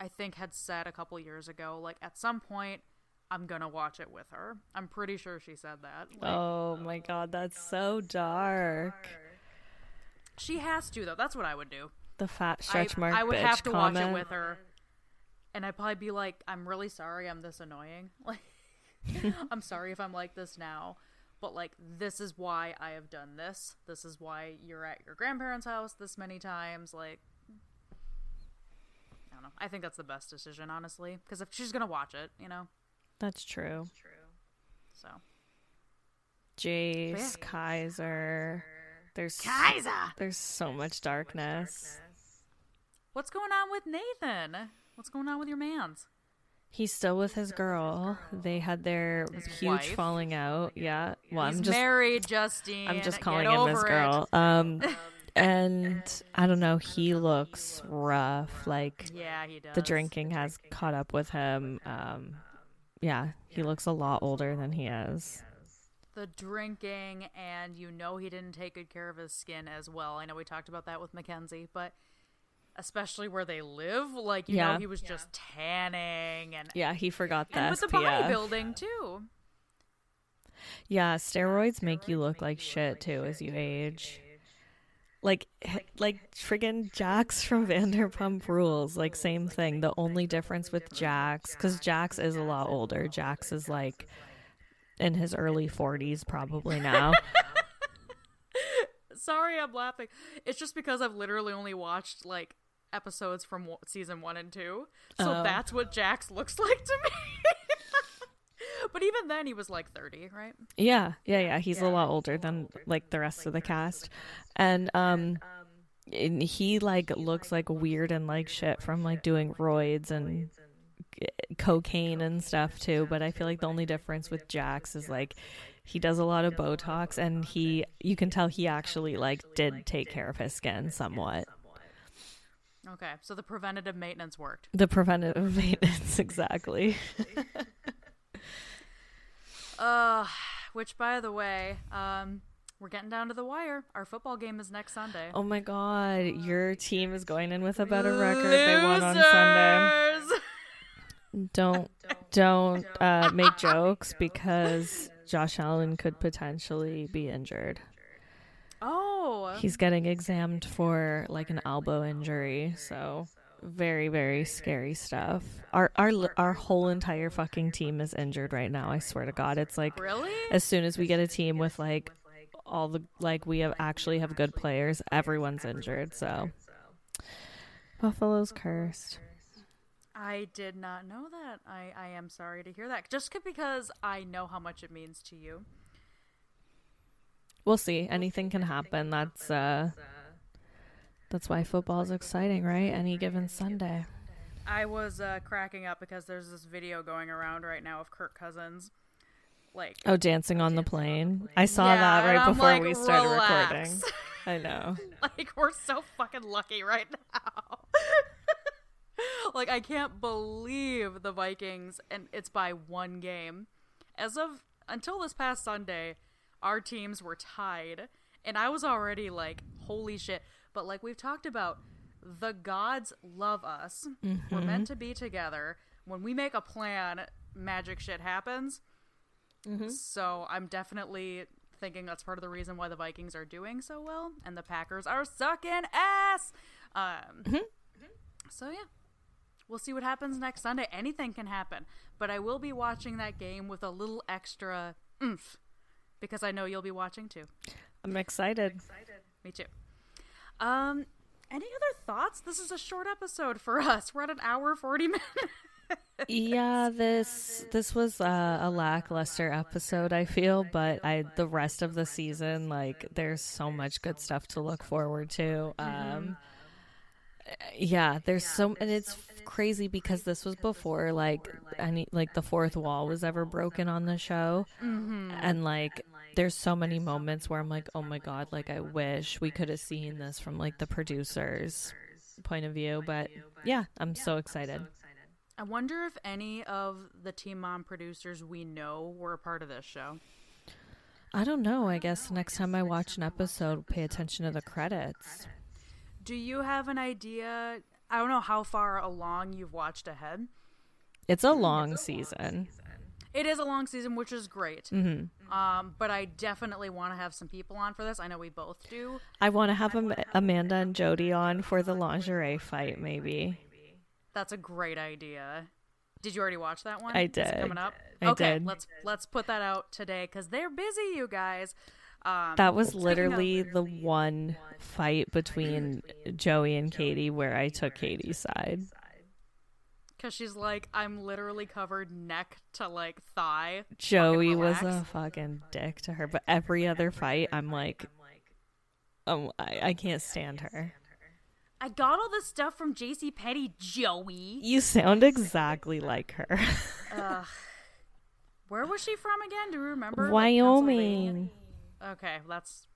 I think, had said a couple years ago, like, at some point, I'm gonna watch it with her. I'm pretty sure she said that. Like, Oh my god, that's so dark. She has to, though. That's what I would do. The fat I, stretch mark I would have to comment. watch it with her, and I'd probably be like, "I'm really sorry, I'm this annoying. Like, I'm sorry if I'm like this now, but like, this is why I have done this. This is why you're at your grandparents' house this many times. Like, I don't know. I think that's the best decision, honestly, because if she's gonna watch it, you know, That's true. That's true. So Jace, yeah. Kaiser. There's Kaiser. there's so much darkness. What's going on with Nathan? What's going on with your man's? He's still with his girl. They had their huge wife? falling out. Yeah. Well, He's I'm just married, Justine. I'm just Get calling him his over it. girl. Um and I don't know, he looks rough. Like Yeah, he does. the drinking has caught up with him. Um yeah, he looks a lot older than he is. the drinking and you know he didn't take good care of his skin as well. I know we talked about that with Mackenzie, but especially where they live, like you Yeah. know he was just tanning and Yeah, he forgot and the with the bodybuilding too. Yeah, steroids make you look like shit too as you age. Like, like friggin' Jax from Vanderpump Rules, like same thing. The only difference with Jax, because Jax is a lot older. Jax is like in his early forties probably now. Sorry, I'm laughing. It's just because I've literally only watched like episodes from season one and two, so Oh. that's what Jax looks like to me. but even then, he was like thirty, right? yeah, yeah, yeah. He's a lot older than like the rest of the cast, and um, and he like looks like weird and like shit from like doing roids and cocaine and stuff too but i feel like the only difference with jax is like he does a lot of botox and he you can tell he actually like did take care of his skin somewhat Okay, so the preventative maintenance worked. the preventative maintenance exactly Uh, which by the way, um, we're getting down to the wire. Our football game is next Sunday. oh my god your team is going in with a better record they won on sunday. Don't don't. uh, make jokes because josh allen could potentially be injured. Oh, He's getting examined for like an elbow injury, so very very scary stuff. Our our our whole entire fucking team is injured right now. I swear to God, it's like really as soon as we get a team with like all the like we have actually have good players, everyone's injured. So Buffalo's cursed. I did not know that. I, I am sorry to hear that. Just because I know how much it means to you. We'll see. Anything can happen. That's uh that's why football is exciting, right? Any given Sunday. I was uh, cracking up because there's this video going around right now of Kirk Cousins, like oh, dancing on the plane. I saw Yeah, that right before like, we started "Relax." recording. I know. like we're so fucking lucky right now. like I can't believe the Vikings and it's by one game. As of until this past Sunday, our teams were tied and I was already like holy shit. But like we've talked about the gods love us. We're meant to be together. When we make a plan, magic shit happens. Mm-hmm. So I'm definitely thinking that's part of the reason why the Vikings are doing so well and the Packers are sucking ass. Um, mm-hmm. Mm-hmm. So yeah, we'll see what happens next Sunday. Anything can happen, but I will be watching that game with a little extra oomph because I know you'll be watching too. I'm excited. Me too. Um, any other thoughts? This is a short episode for us. We're at an hour forty minutes. Yeah, this this was uh, a lackluster episode. I feel, but I the rest of the season, like, there's so much good stuff to look forward to. Um, yeah, there's so, and it's crazy because this was before like any like the fourth wall was ever broken on the show, and like. There's so many moments where I'm like, oh my god, like I oh wish we could have seen this from like the producers' point of view. But yeah, I'm so excited. I wonder if any of the Teen Mom producers we know were a part of this show. I don't know. I guess next time I watch an episode, pay attention to the credits. Do you have an idea? I don't know how far along you've watched ahead. It's a long season. It is a long season, which is great. Mm-hmm. Um, but I definitely want to have some people on for this. I know we both do. I want to have Am- Amanda and Jody on for the lingerie fight, maybe. That's a great idea. Did you already watch that one? I Is did. coming up. I okay, did. let's let's put that out today because they're busy, you guys. Um, That was of- literally the one fight between Joey and Katie where I took Katie's side. Because she's like, I'm literally covered neck to like thigh. Joey was a fucking dick to her, but every other fight, I'm like, um, I, I can't stand her. I got all this stuff from J.C. Petty, Joey. You sound exactly like her. Where was she from again? Do you remember? Wyoming. Pennsylvania? okay, that's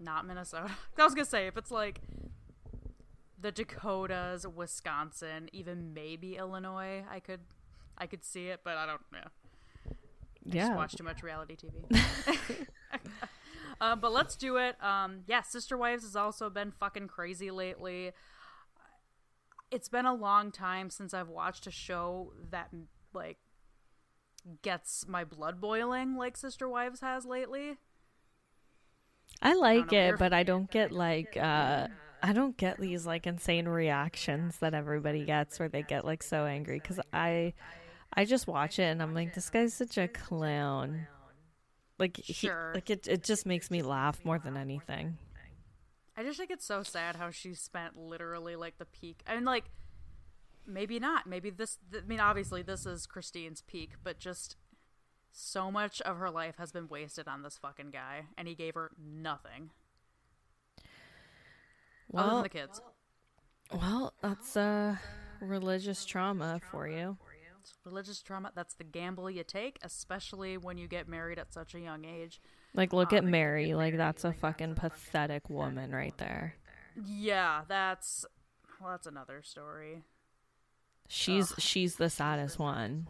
not Minnesota. I was gonna say if it's like the Dakotas, Wisconsin, even maybe Illinois, I could, I could see it, but I don't know. Just Yeah. watch too much reality TV. uh, but let's do it. Um, yeah, Sister Wives has also been fucking crazy lately. It's been a long time since I've watched a show that like gets my blood boiling like Sister Wives has lately. I like know, it, but I don't get like uh I don't get these like insane reactions that everybody gets where they get like so angry cuz I I just watch it and I'm like this guy's such a clown. Like he, like it it just makes me laugh more than anything. I just think it's so sad how she spent literally like the peak. I mean, like maybe not. Maybe this. I mean, obviously this is Christine's peak, but just so much of her life has been wasted on this fucking guy, and he gave her nothing other than Well, the kids. well, that's uh religious trauma for you. It's religious trauma. That's the gamble you take, especially when you get married at such a young age. Like look at Meri, like that's a fucking pathetic woman right there. Yeah, that's well, that's another story. She's she's the saddest one.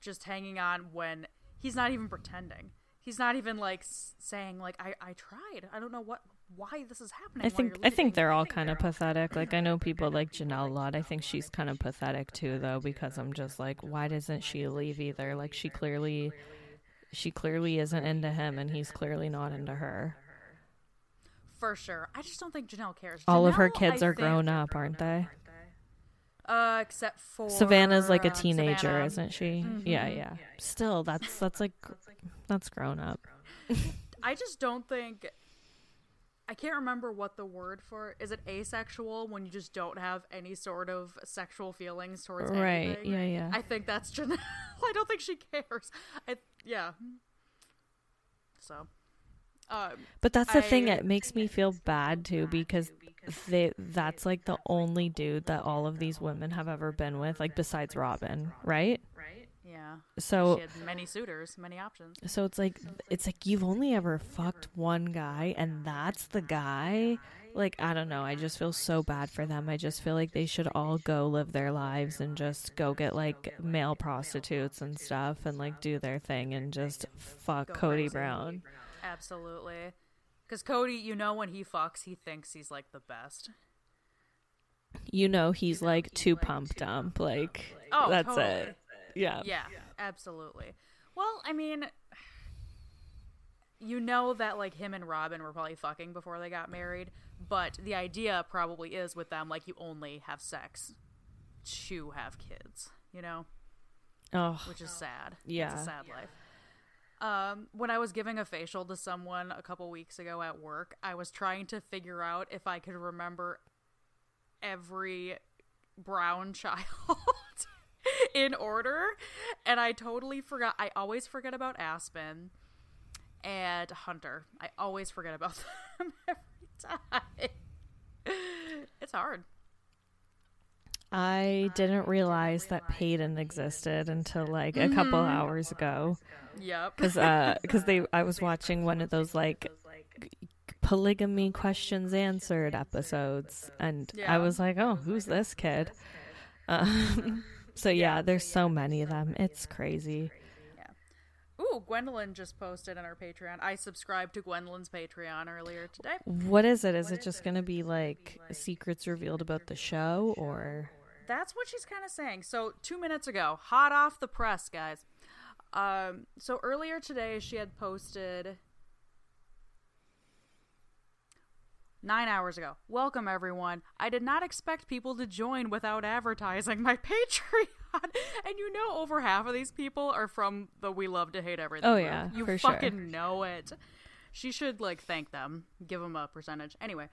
just hanging on when he's not even pretending. He's not even like saying like I I tried. I don't know what why this is happening. I think I think they're all kind of pathetic. Like I know people like Janelle a lot. I think she's kind of pathetic too, though, because I'm just like, why doesn't she leave either? Like she clearly, she clearly isn't into him, and he's clearly not into her. For sure. I just don't think Janelle cares. All of her kids I are grown up, aren't they? Uh, except for Savanah's like a um, teenager, Savannah. isn't she? Yeah, yeah. Still, that's that's like that's grown up. I just don't think. I can't remember what the word for is it asexual when you just don't have any sort of sexual feelings towards Right, anything. yeah, yeah. I think that's Janelle. I don't think she cares. I yeah. So, um, But that's the thing. It makes me feel bad too because they that's like the only dude that all of these women have ever been with, like besides Robyn, right? Yeah. So she had many suitors, many options. so it's like it's like you've only ever fucked one guy and that's the guy. Like I don't know, I just feel so bad for them. I just feel like they should all go live their lives and just go get like male prostitutes and stuff and like do their thing and just fuck Kody. Brown. Absolutely. Because Kody, you know, when he fucks, he thinks he's like the best. You know he's like too pumped up. Like Oh, that's totally. it. Yeah. Yeah, absolutely. Well, I mean, you know that like him and Robyn were probably fucking before they got married, but the idea probably is with them like you only have sex to have kids, you know, Oh, which is sad. Yeah. it's a sad life. Um, when I was giving a facial to someone a couple weeks ago at work, I was trying to figure out if I could remember every brown child in order, and I totally forgot. I always forget about Aspen and Hunter. I always forget about them every time. It's hard. I didn't realize that Peyton existed until like a couple Mm-hmm. hours ago. Yep. Cuz uh cuz they I was watching one of those like polygamy questions answered episodes and I was like, "Oh, who's this kid?" Um, so yeah, there's so many of them. It's crazy. Ooh, Gwendolyn just posted on our Patreon. I subscribed to Gwendolyn's Patreon earlier today. What is it? Is it just going to be like secrets revealed about the show or That's what she's kind of saying. So, two minutes ago, hot off the press, guys. Um, so earlier today, she had posted nine hours ago. Welcome, everyone. I did not expect people to join without advertising my Patreon. And you know, over half of these people are from the We Love to Hate Everything. Oh, group. yeah, you for sure. fucking know it. She should like thank them, give them a percentage. Anyway,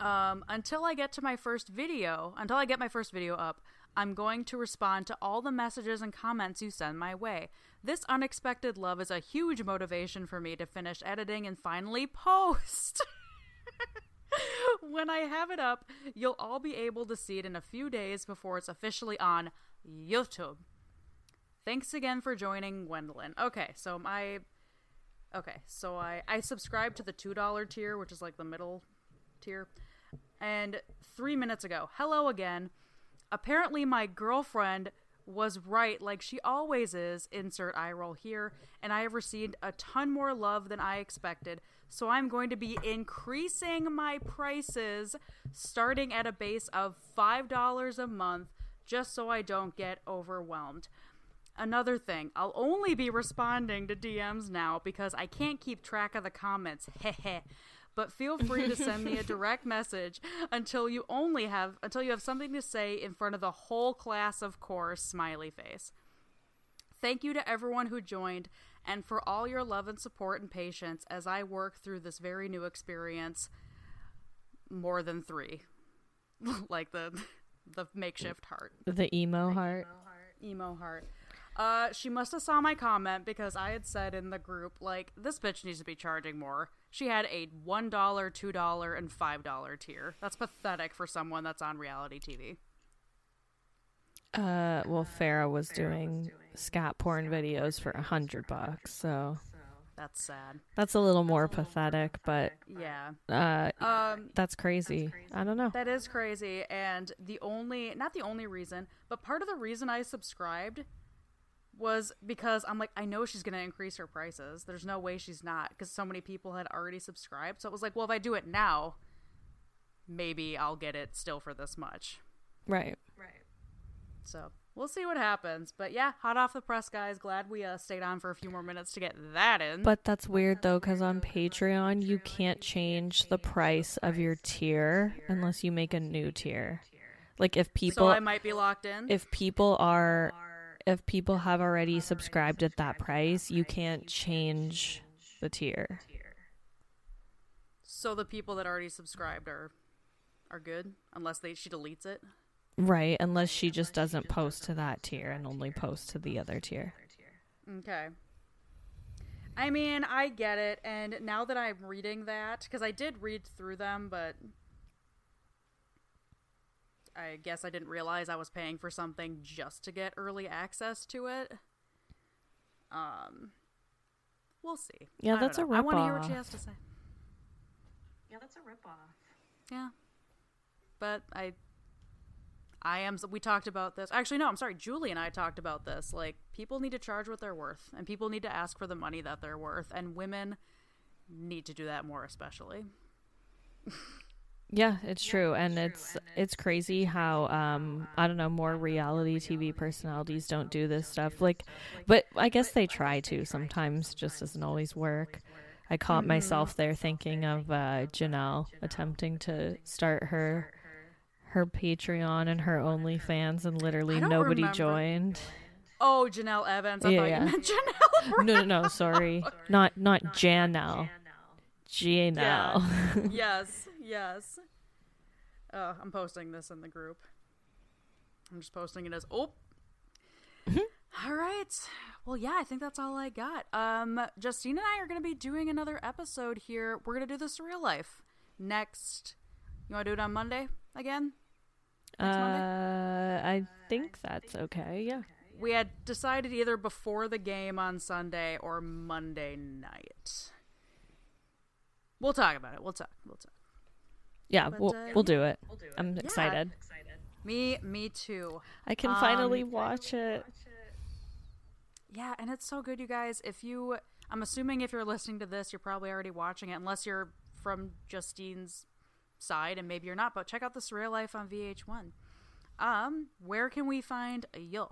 um, until I get to my first video, until I get my first video up, I'm going to respond to all the messages and comments you send my way. This unexpected love is a huge motivation for me to finish editing and finally post. when I have it up, you'll all be able to see it in a few days before it's officially on YouTube. Thanks again for joining, Gwendolyn. Okay, so my Okay, so I I subscribe to the two dollar tier, which is like the middle tier. And three minutes ago, hello again. Apparently, my girlfriend was right, like she always is. Insert eye roll here, and I have received a ton more love than I expected. So I'm going to be increasing my prices, starting at a base of five dollars a month, just so I don't get overwhelmed. Another thing, I'll only be responding to DMs now because I can't keep track of the comments. Heh But feel free to send me a direct message until you only have until you have something to say in front of the whole class, of course, smiley face. Thank you to everyone who joined and for all your love and support and patience as I work through this very new experience. More than 3. like the the makeshift heart the emo heart? emo heart. Uh, she must have saw my comment because I had said in the group like this bitch needs to be charging more. She had a one dollar, two dollar, and five dollar tier. That's pathetic for someone that's on reality TV. Uh, well, Farah was doing scat porn videos for a hundred bucks, so That's sad. that's a little more pathetic. But Yeah. uh, Um, that's crazy. I don't know. that is crazy. And the only, not the only reason, but part of the reason I subscribed was because I'm like, I know she's going to increase her prices. There's no way she's not because so many people had already subscribed. So it was like, well, if I do it now, maybe I'll get it still for this much. Right. Right. So we'll see what happens. But yeah, hot off the press, guys. Glad we uh, stayed on for a few more minutes to get that in. But that's weird though, because on Patreon you can't change the price of your tier unless you make a new tier. Like if people, so I might be locked in. if people are, if people have already subscribed at that price, you can't change the tier. so the people that already subscribed are are good, unless they she deletes it. Right, unless she just doesn't post to that tier and only posts to the other tier. Okay. I mean, I get it, and now that I'm reading that, because I did read through them, but I guess I didn't realize I was paying for something just to get early access to it. Um, we'll see. Yeah, I don't that's a know. I want to hear what she has to say. Yeah, that's a ripoff. Yeah, but I, I am. We talked about this. Actually, no. I'm sorry. Julie and I talked about this. Like, people need to charge what they're worth, and people need to ask for the money that they're worth, and women need to do that more, especially. Yeah, it's true, and it's it's crazy how um I don't know more reality TV personalities don't do this stuff. Like, but I guess they try to. Sometimes just doesn't always work. I caught myself there thinking of uh, Jenelle attempting to start her her Patreon and her OnlyFans, and literally nobody remember. joined. Oh, Jenelle Evans. I Yeah, thought yeah. you meant Janelle. No, no, no, sorry, not not Janelle, Janelle. yes, yes. Oh, I'm posting this in the group. I'm just posting it as oh. All right. Well, yeah, I think that's all I got. Um, Justine and I are going to be doing another episode here. We're going to do this real life next. You want to do it on Monday again? Uh, I think that's okay. Yeah. We had decided either before the game on Sunday or Monday night. We'll talk about it. We'll talk. We'll talk. Yeah, But, we'll uh, we'll do it. I'm Yeah. excited. Me, me too. I can Um, finally watch it. Yeah, and it's so good, you guys. If you, I'm assuming if you're listening to this, you're probably already watching it, unless you're from Justine's side, and maybe you're not. But check out the Surreal Life on VH1. Um, where can we find you?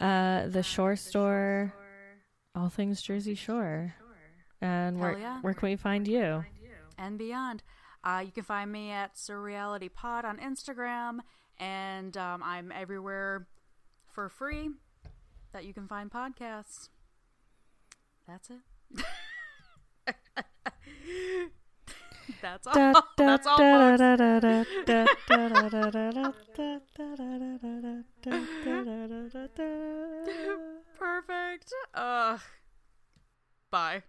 Uh, the Shore Store, all things Jersey Shore, and Hell where yeah. where can we find you? and beyond. Uh, you can find me at Surreality Pod on Instagram, and um, I'm everywhere for free that you can find podcasts. That's it. That's all. That's all. Perfect. Uh, bye.